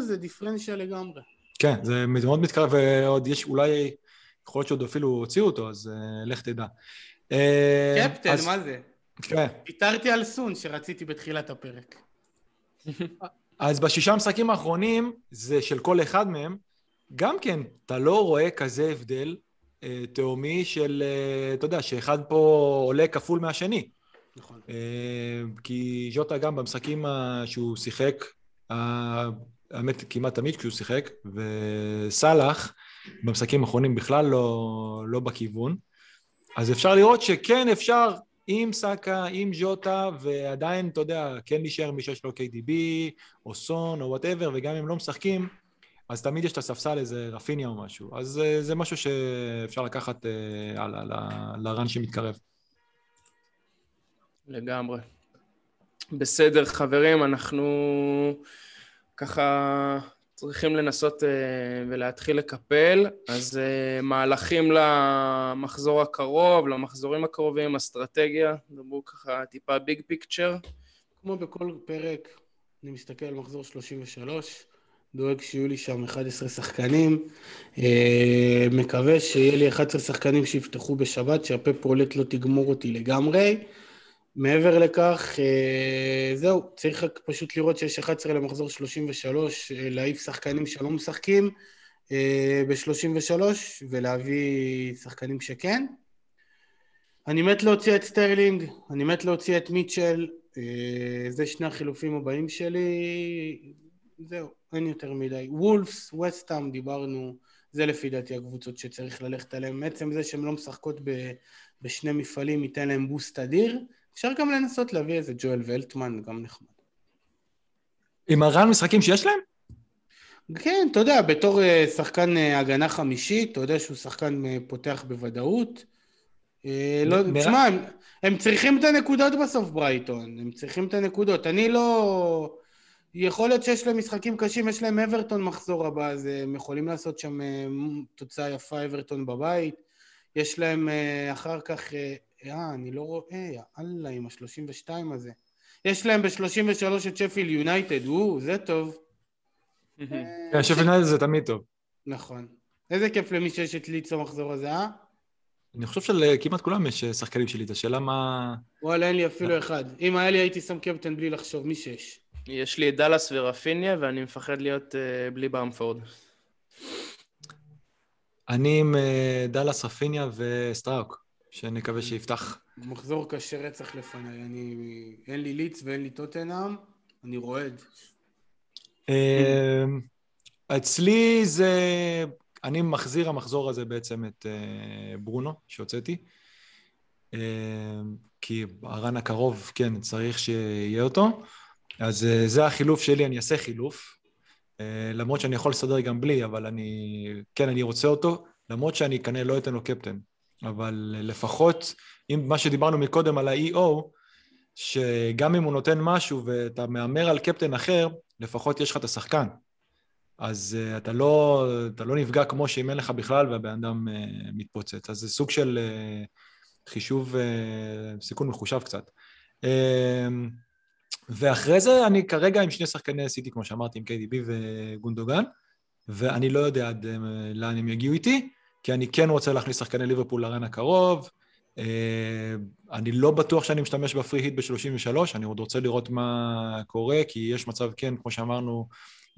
[SPEAKER 3] זה דיפרנציאל לגמרי.
[SPEAKER 1] כן, זה מאוד מתקרב, ועוד יש אולי, יכול להיות שעוד אפילו הוציאו אותו, אז אה, לך תדע.
[SPEAKER 3] קפטן, אז... מה זה? כן. ויתרתי על סון שרציתי בתחילת הפרק. [LAUGHS]
[SPEAKER 1] אז בשישה משחקים האחרונים, זה של כל אחד מהם, גם כן, אתה לא רואה כזה הבדל אה, תהומי של, אה, אתה יודע, שאחד פה עולה כפול מהשני.
[SPEAKER 3] נכון.
[SPEAKER 1] אה, כי ז'וטה גם במשחקים שהוא שיחק, האמת כמעט תמיד כשהוא שיחק, וסאלח במשחקים האחרונים בכלל לא, לא בכיוון. אז אפשר לראות שכן אפשר עם סאקה, עם ז'וטה, ועדיין, אתה יודע, כן להישאר מי שיש לו KDB, או סון, או whatever, וגם אם לא משחקים, אז תמיד יש את הספסל איזה רפיניה או משהו. אז אה, זה משהו שאפשר לקחת אה, הלאה, ל run שמתקרב.
[SPEAKER 2] לגמרי. בסדר, חברים, אנחנו ככה צריכים לנסות אה, ולהתחיל לקפל, אז אה, מהלכים למחזור הקרוב, למחזורים הקרובים, אסטרטגיה, דברו ככה טיפה big picture.
[SPEAKER 3] כמו בכל פרק, אני מסתכל על מחזור 33, דואג שיהיו לי שם 11 שחקנים. אה, מקווה שיהיה לי 11 שחקנים שיפתחו בשבת, שהפפ רולט לא תגמור אותי לגמרי. מעבר לכך, אה, זהו, צריך רק פשוט לראות שיש 11 למחזור 33, אה, להעיף שחקנים שלא משחקים ב-33 ולהביא שחקנים שכן. אני מת להוציא את סטרלינג, אני מת להוציא את מיטשל, זה שני החילופים הבאים שלי, זהו. אין יותר מדי. וולפס, ווסטהאם, דיברנו, זה לפי דעתי הקבוצות שצריך ללכת עליהן. עצם זה שהן לא משחקות ב, בשני מפעלים ייתן להם בוסט אדיר. אפשר גם לנסות להביא איזה ג'ואל ולטמן, גם נחמד.
[SPEAKER 1] עם הרעל משחקים שיש להם?
[SPEAKER 3] כן, אתה יודע, בתור אה, שחקן אה, הגנה חמישית, אתה יודע שהוא שחקן אה, פותח בוודאות. לא, תשמע, הם, הם צריכים את הנקודות בסוף, ברייטון. הם צריכים את הנקודות. אני לא... יכול להיות שיש להם משחקים קשים, יש להם אברטון מחזור הבא, אז הם יכולים לעשות שם אה, תוצאה יפה אברטון בבית. יש להם אה, אחר כך, אה, אה אני לא רואה, יאללה, עם ה-32 הזה. יש להם ב-33 את שפיל יונייטד, או, זה טוב. [LAUGHS]
[SPEAKER 1] כן, שפיל יונייטד זה תמיד טוב.
[SPEAKER 3] נכון. איזה כיף למי שיש את ליץ המחזור הזה, אה?
[SPEAKER 1] אני חושב שלכמעט כולם יש שחקנים שלי, את השאלה מה...
[SPEAKER 3] וואלה, אין לי אפילו אחד. אם היה לי הייתי שם קפטן בלי לחשוב, מי שיש.
[SPEAKER 2] יש לי את דאלאס ורפיניה, ואני מפחד להיות uh, בלי במפורד.
[SPEAKER 1] אני עם uh, דאלאס, רפיניה וסטראוק, שנקווה שיפתח.
[SPEAKER 3] מחזור קשה רצח לפניי. אני... אין לי ליץ ואין לי טוטנאם, אני רועד.
[SPEAKER 1] אמ, אצלי זה אני מחזיר המחזור הזה בעצם את אה, ברונו, שהוצאתי. אה, כי הרן הקרוב, כן, צריך שיהיה אותו. אז אה, זה החילוף שלי, אני אעשה חילוף. אה, למרות שאני יכול לסדר גם בלי, אבל אני... כן, אני רוצה אותו, למרות שאני כנראה לא אתן לו קפטן. אבל לפחות, אם מה שדיברנו מקודם על ה-EO, שגם אם הוא נותן משהו ואתה מהמר על קפטן אחר, לפחות יש לך את השחקן. אז uh, אתה, לא, אתה לא נפגע כמו שאם אין לך בכלל והבן אדם uh, מתפוצץ. אז זה סוג של uh, חישוב, uh, סיכון מחושב קצת. Uh, ואחרי זה אני כרגע עם שני שחקני סיטי, כמו שאמרתי, עם KDB וגונדוגן, ואני לא יודע עד uh, לאן הם יגיעו איתי, כי אני כן רוצה להכניס שחקני ליברפול לרן הקרוב. Uh, אני לא בטוח שאני משתמש בפרי היט ב-33, אני עוד רוצה לראות מה קורה, כי יש מצב, כן, כמו שאמרנו,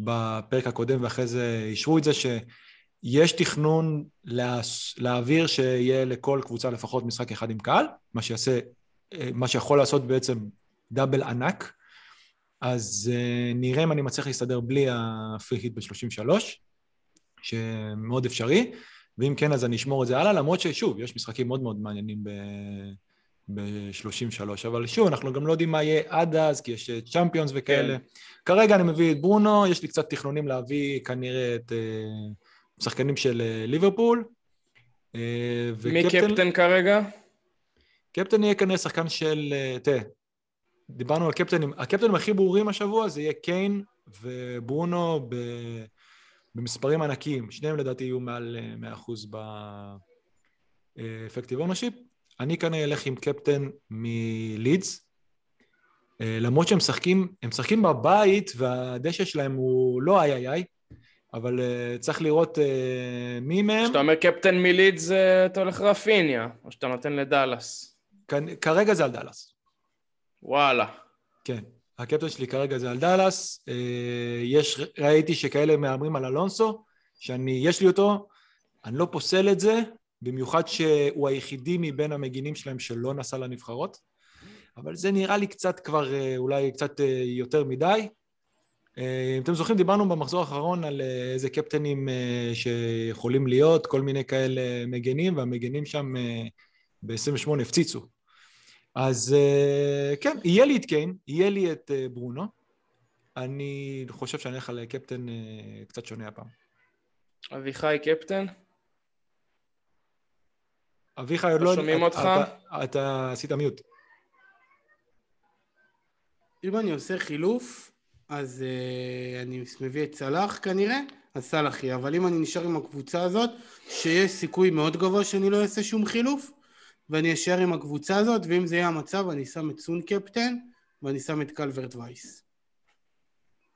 [SPEAKER 1] בפרק הקודם, ואחרי זה אישרו את זה, שיש תכנון לה... להעביר שיהיה לכל קבוצה לפחות משחק אחד עם קהל, מה שיעשה, מה שיכול לעשות בעצם דאבל ענק. אז uh, נראה אם אני מצליח להסתדר בלי הפרי היט ב-33, שמאוד אפשרי, ואם כן אז אני אשמור את זה הלאה, למרות ששוב, יש משחקים מאוד מאוד מעניינים ב... ב-33, אבל שוב, אנחנו גם לא יודעים מה יהיה עד אז, כי יש צ'מפיונס וכאלה. כן. כרגע אני מביא את ברונו, יש לי קצת תכנונים להביא כנראה את uh, שחקנים של uh, ליברפול.
[SPEAKER 2] Uh, מי קפטן כרגע?
[SPEAKER 1] קפטן יהיה כנראה שחקן של... תראה, דיברנו על קפטנים, הקפטנים הכי ברורים השבוע זה יהיה קיין וברונו ב... במספרים ענקיים. שניהם לדעתי יהיו מעל 100% באפקטיב אונושיפ. אני כנראה אלך עם קפטן מלידס, אה, למרות שהם משחקים, הם משחקים בבית והדשא שלהם הוא לא איי איי איי, אבל uh, צריך לראות uh, מי מהם.
[SPEAKER 2] כשאתה אומר קפטן מלידס אתה הולך רפיניה, או שאתה נותן לדאלאס.
[SPEAKER 1] כרגע זה על דאלאס.
[SPEAKER 2] וואלה.
[SPEAKER 1] כן, הקפטן שלי כרגע זה על דאלאס. Uh, יש, ראיתי שכאלה מהמרים על אלונסו, שאני, יש לי אותו, אני לא פוסל את זה, במיוחד שהוא היחידי מבין המגינים שלהם שלא נסע לנבחרות, אבל זה נראה לי קצת כבר אה, אולי קצת אה, יותר מדי. אה, אם אתם זוכרים, דיברנו במחזור האחרון על איזה קפטנים שיכולים להיות, כל מיני כאלה מגנים, והמגנים שם ב-28 הפציצו. אז כן, יהיה לי את קיין, יהיה לי את ברונו. אני חושב שאני אלך על קפטן קצת שונה הפעם.
[SPEAKER 2] אביחי קפטן?
[SPEAKER 1] אביחי עוד לא...
[SPEAKER 2] שומעים אותך?
[SPEAKER 1] אתה עשית מיוט.
[SPEAKER 3] אם אני עושה חילוף, אז uh, אני מביא את סלאח כנראה, אז סלאח יהיה, אבל אם אני נשאר עם הקבוצה הזאת, שיש סיכוי מאוד גבוה שאני לא אעשה שום חילוף, ואני אשאר עם הקבוצה הזאת, ואם זה יהיה המצב, אני שם את סון קפטן, ואני שם את קלברט וייס.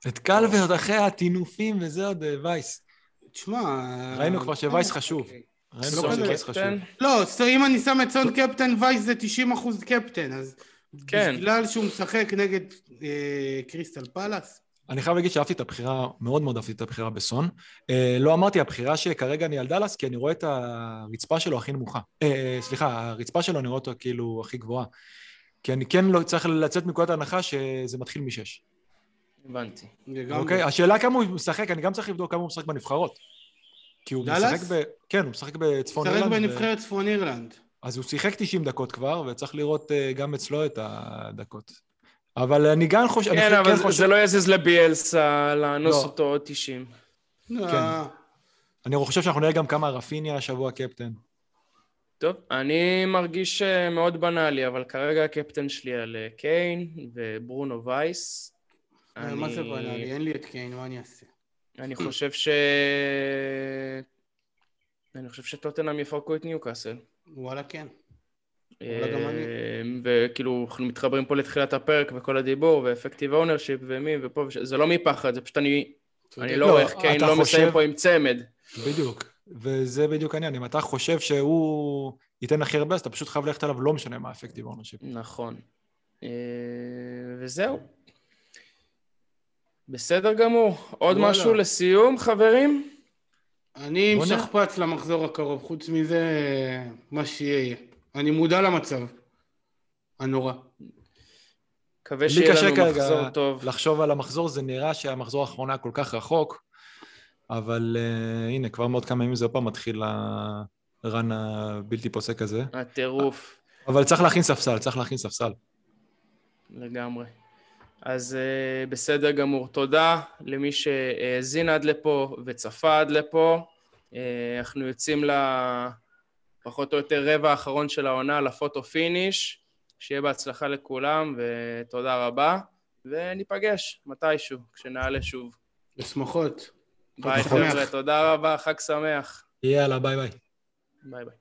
[SPEAKER 1] את קלברט אחרי הטינופים וזה עוד אה, וייס.
[SPEAKER 3] תשמע...
[SPEAKER 1] ראינו כבר שווייס חשוב. אוקיי.
[SPEAKER 3] לא, אם אני שם את סון קפטן וייס זה 90 אחוז קפטן, אז כן. בגלל שהוא משחק נגד אה, קריסטל פלאס.
[SPEAKER 1] אני חייב להגיד שאהבתי את הבחירה, מאוד מאוד אהבתי את הבחירה בסון. אה, לא אמרתי, הבחירה שכרגע אני על דאלאס, כי אני רואה את הרצפה שלו הכי נמוכה. אה, סליחה, הרצפה שלו אני רואה אותו כאילו הכי גבוהה. כי אני כן לא צריך לצאת מנקודת ההנחה שזה מתחיל משש.
[SPEAKER 2] הבנתי.
[SPEAKER 1] אוקיי, השאלה כמה הוא משחק, אני גם צריך לבדוק כמה הוא משחק בנבחרות. כי הוא דלס? משחק ב... כן, הוא משחק בצפון אירלנד.
[SPEAKER 3] משחק בנבחרת ו... צפון אירלנד.
[SPEAKER 1] אז הוא שיחק 90 דקות כבר, וצריך לראות uh, גם אצלו את הדקות. אבל אני גם חושב...
[SPEAKER 2] כן, אבל כן חושב... זה לא יזז לביאלסה לאנוס לא. אותו עוד 90.
[SPEAKER 1] לא. כן. אני חושב שאנחנו נראה גם כמה רפיניה השבוע קפטן.
[SPEAKER 2] טוב, אני מרגיש אה, מאוד בנאלי, אבל כרגע הקפטן שלי על אה, קיין וברונו vice.
[SPEAKER 3] מה זה בנאלי? אין לי את קיין, מה אני אעשה?
[SPEAKER 2] אני חושב ש... אני חושב שטוטנאם יפרקו את ניוקאסל.
[SPEAKER 3] וואלה כן.
[SPEAKER 2] אני. וכאילו אנחנו מתחברים פה לתחילת הפרק וכל הדיבור ו effective ownership ומי ופה וש... זה לא מפחד, זה פשוט אני... אני לא רואה איך קיין לא מסיים פה עם צמד.
[SPEAKER 1] בדיוק, וזה בדיוק העניין, אם אתה חושב שהוא ייתן הכי הרבה, אז אתה פשוט חייב ללכת עליו, לא משנה מה effective ownership.
[SPEAKER 2] נכון. אה, וזהו. בסדר גמור. עוד. משהו לסיום, חברים?
[SPEAKER 3] אני עם שכפ"ץ למחזור הקרוב, חוץ מזה, מה שיהיה. אני מודע למצב הנורא.
[SPEAKER 2] מקווה שיהיה לנו מחזור טוב.
[SPEAKER 1] לחשוב על המחזור, זה נראה שהמחזור האחרון היה כל כך רחוק, אבל uh, הנה, כבר מאוד כמה ימים זה עוד פעם מתחיל הרן הבלתי פוסק הזה.
[SPEAKER 2] הטירוף.
[SPEAKER 1] אבל צריך להכין ספסל, צריך להכין ספסל.
[SPEAKER 2] לגמרי. אז uh, בסדר גמור. תודה למי שהאזין עד לפה וצפה עד לפה. Uh, אנחנו יוצאים לפחות או יותר רבע האחרון של העונה, לפוטו פיניש. שיהיה בהצלחה לכולם, ותודה רבה. וניפגש מתישהו, כשנעלה שוב.
[SPEAKER 3] בשמחות.
[SPEAKER 2] ביי חבר'ה, תודה רבה, חג שמח.
[SPEAKER 1] יאללה, ביי ביי.
[SPEAKER 2] ביי ביי.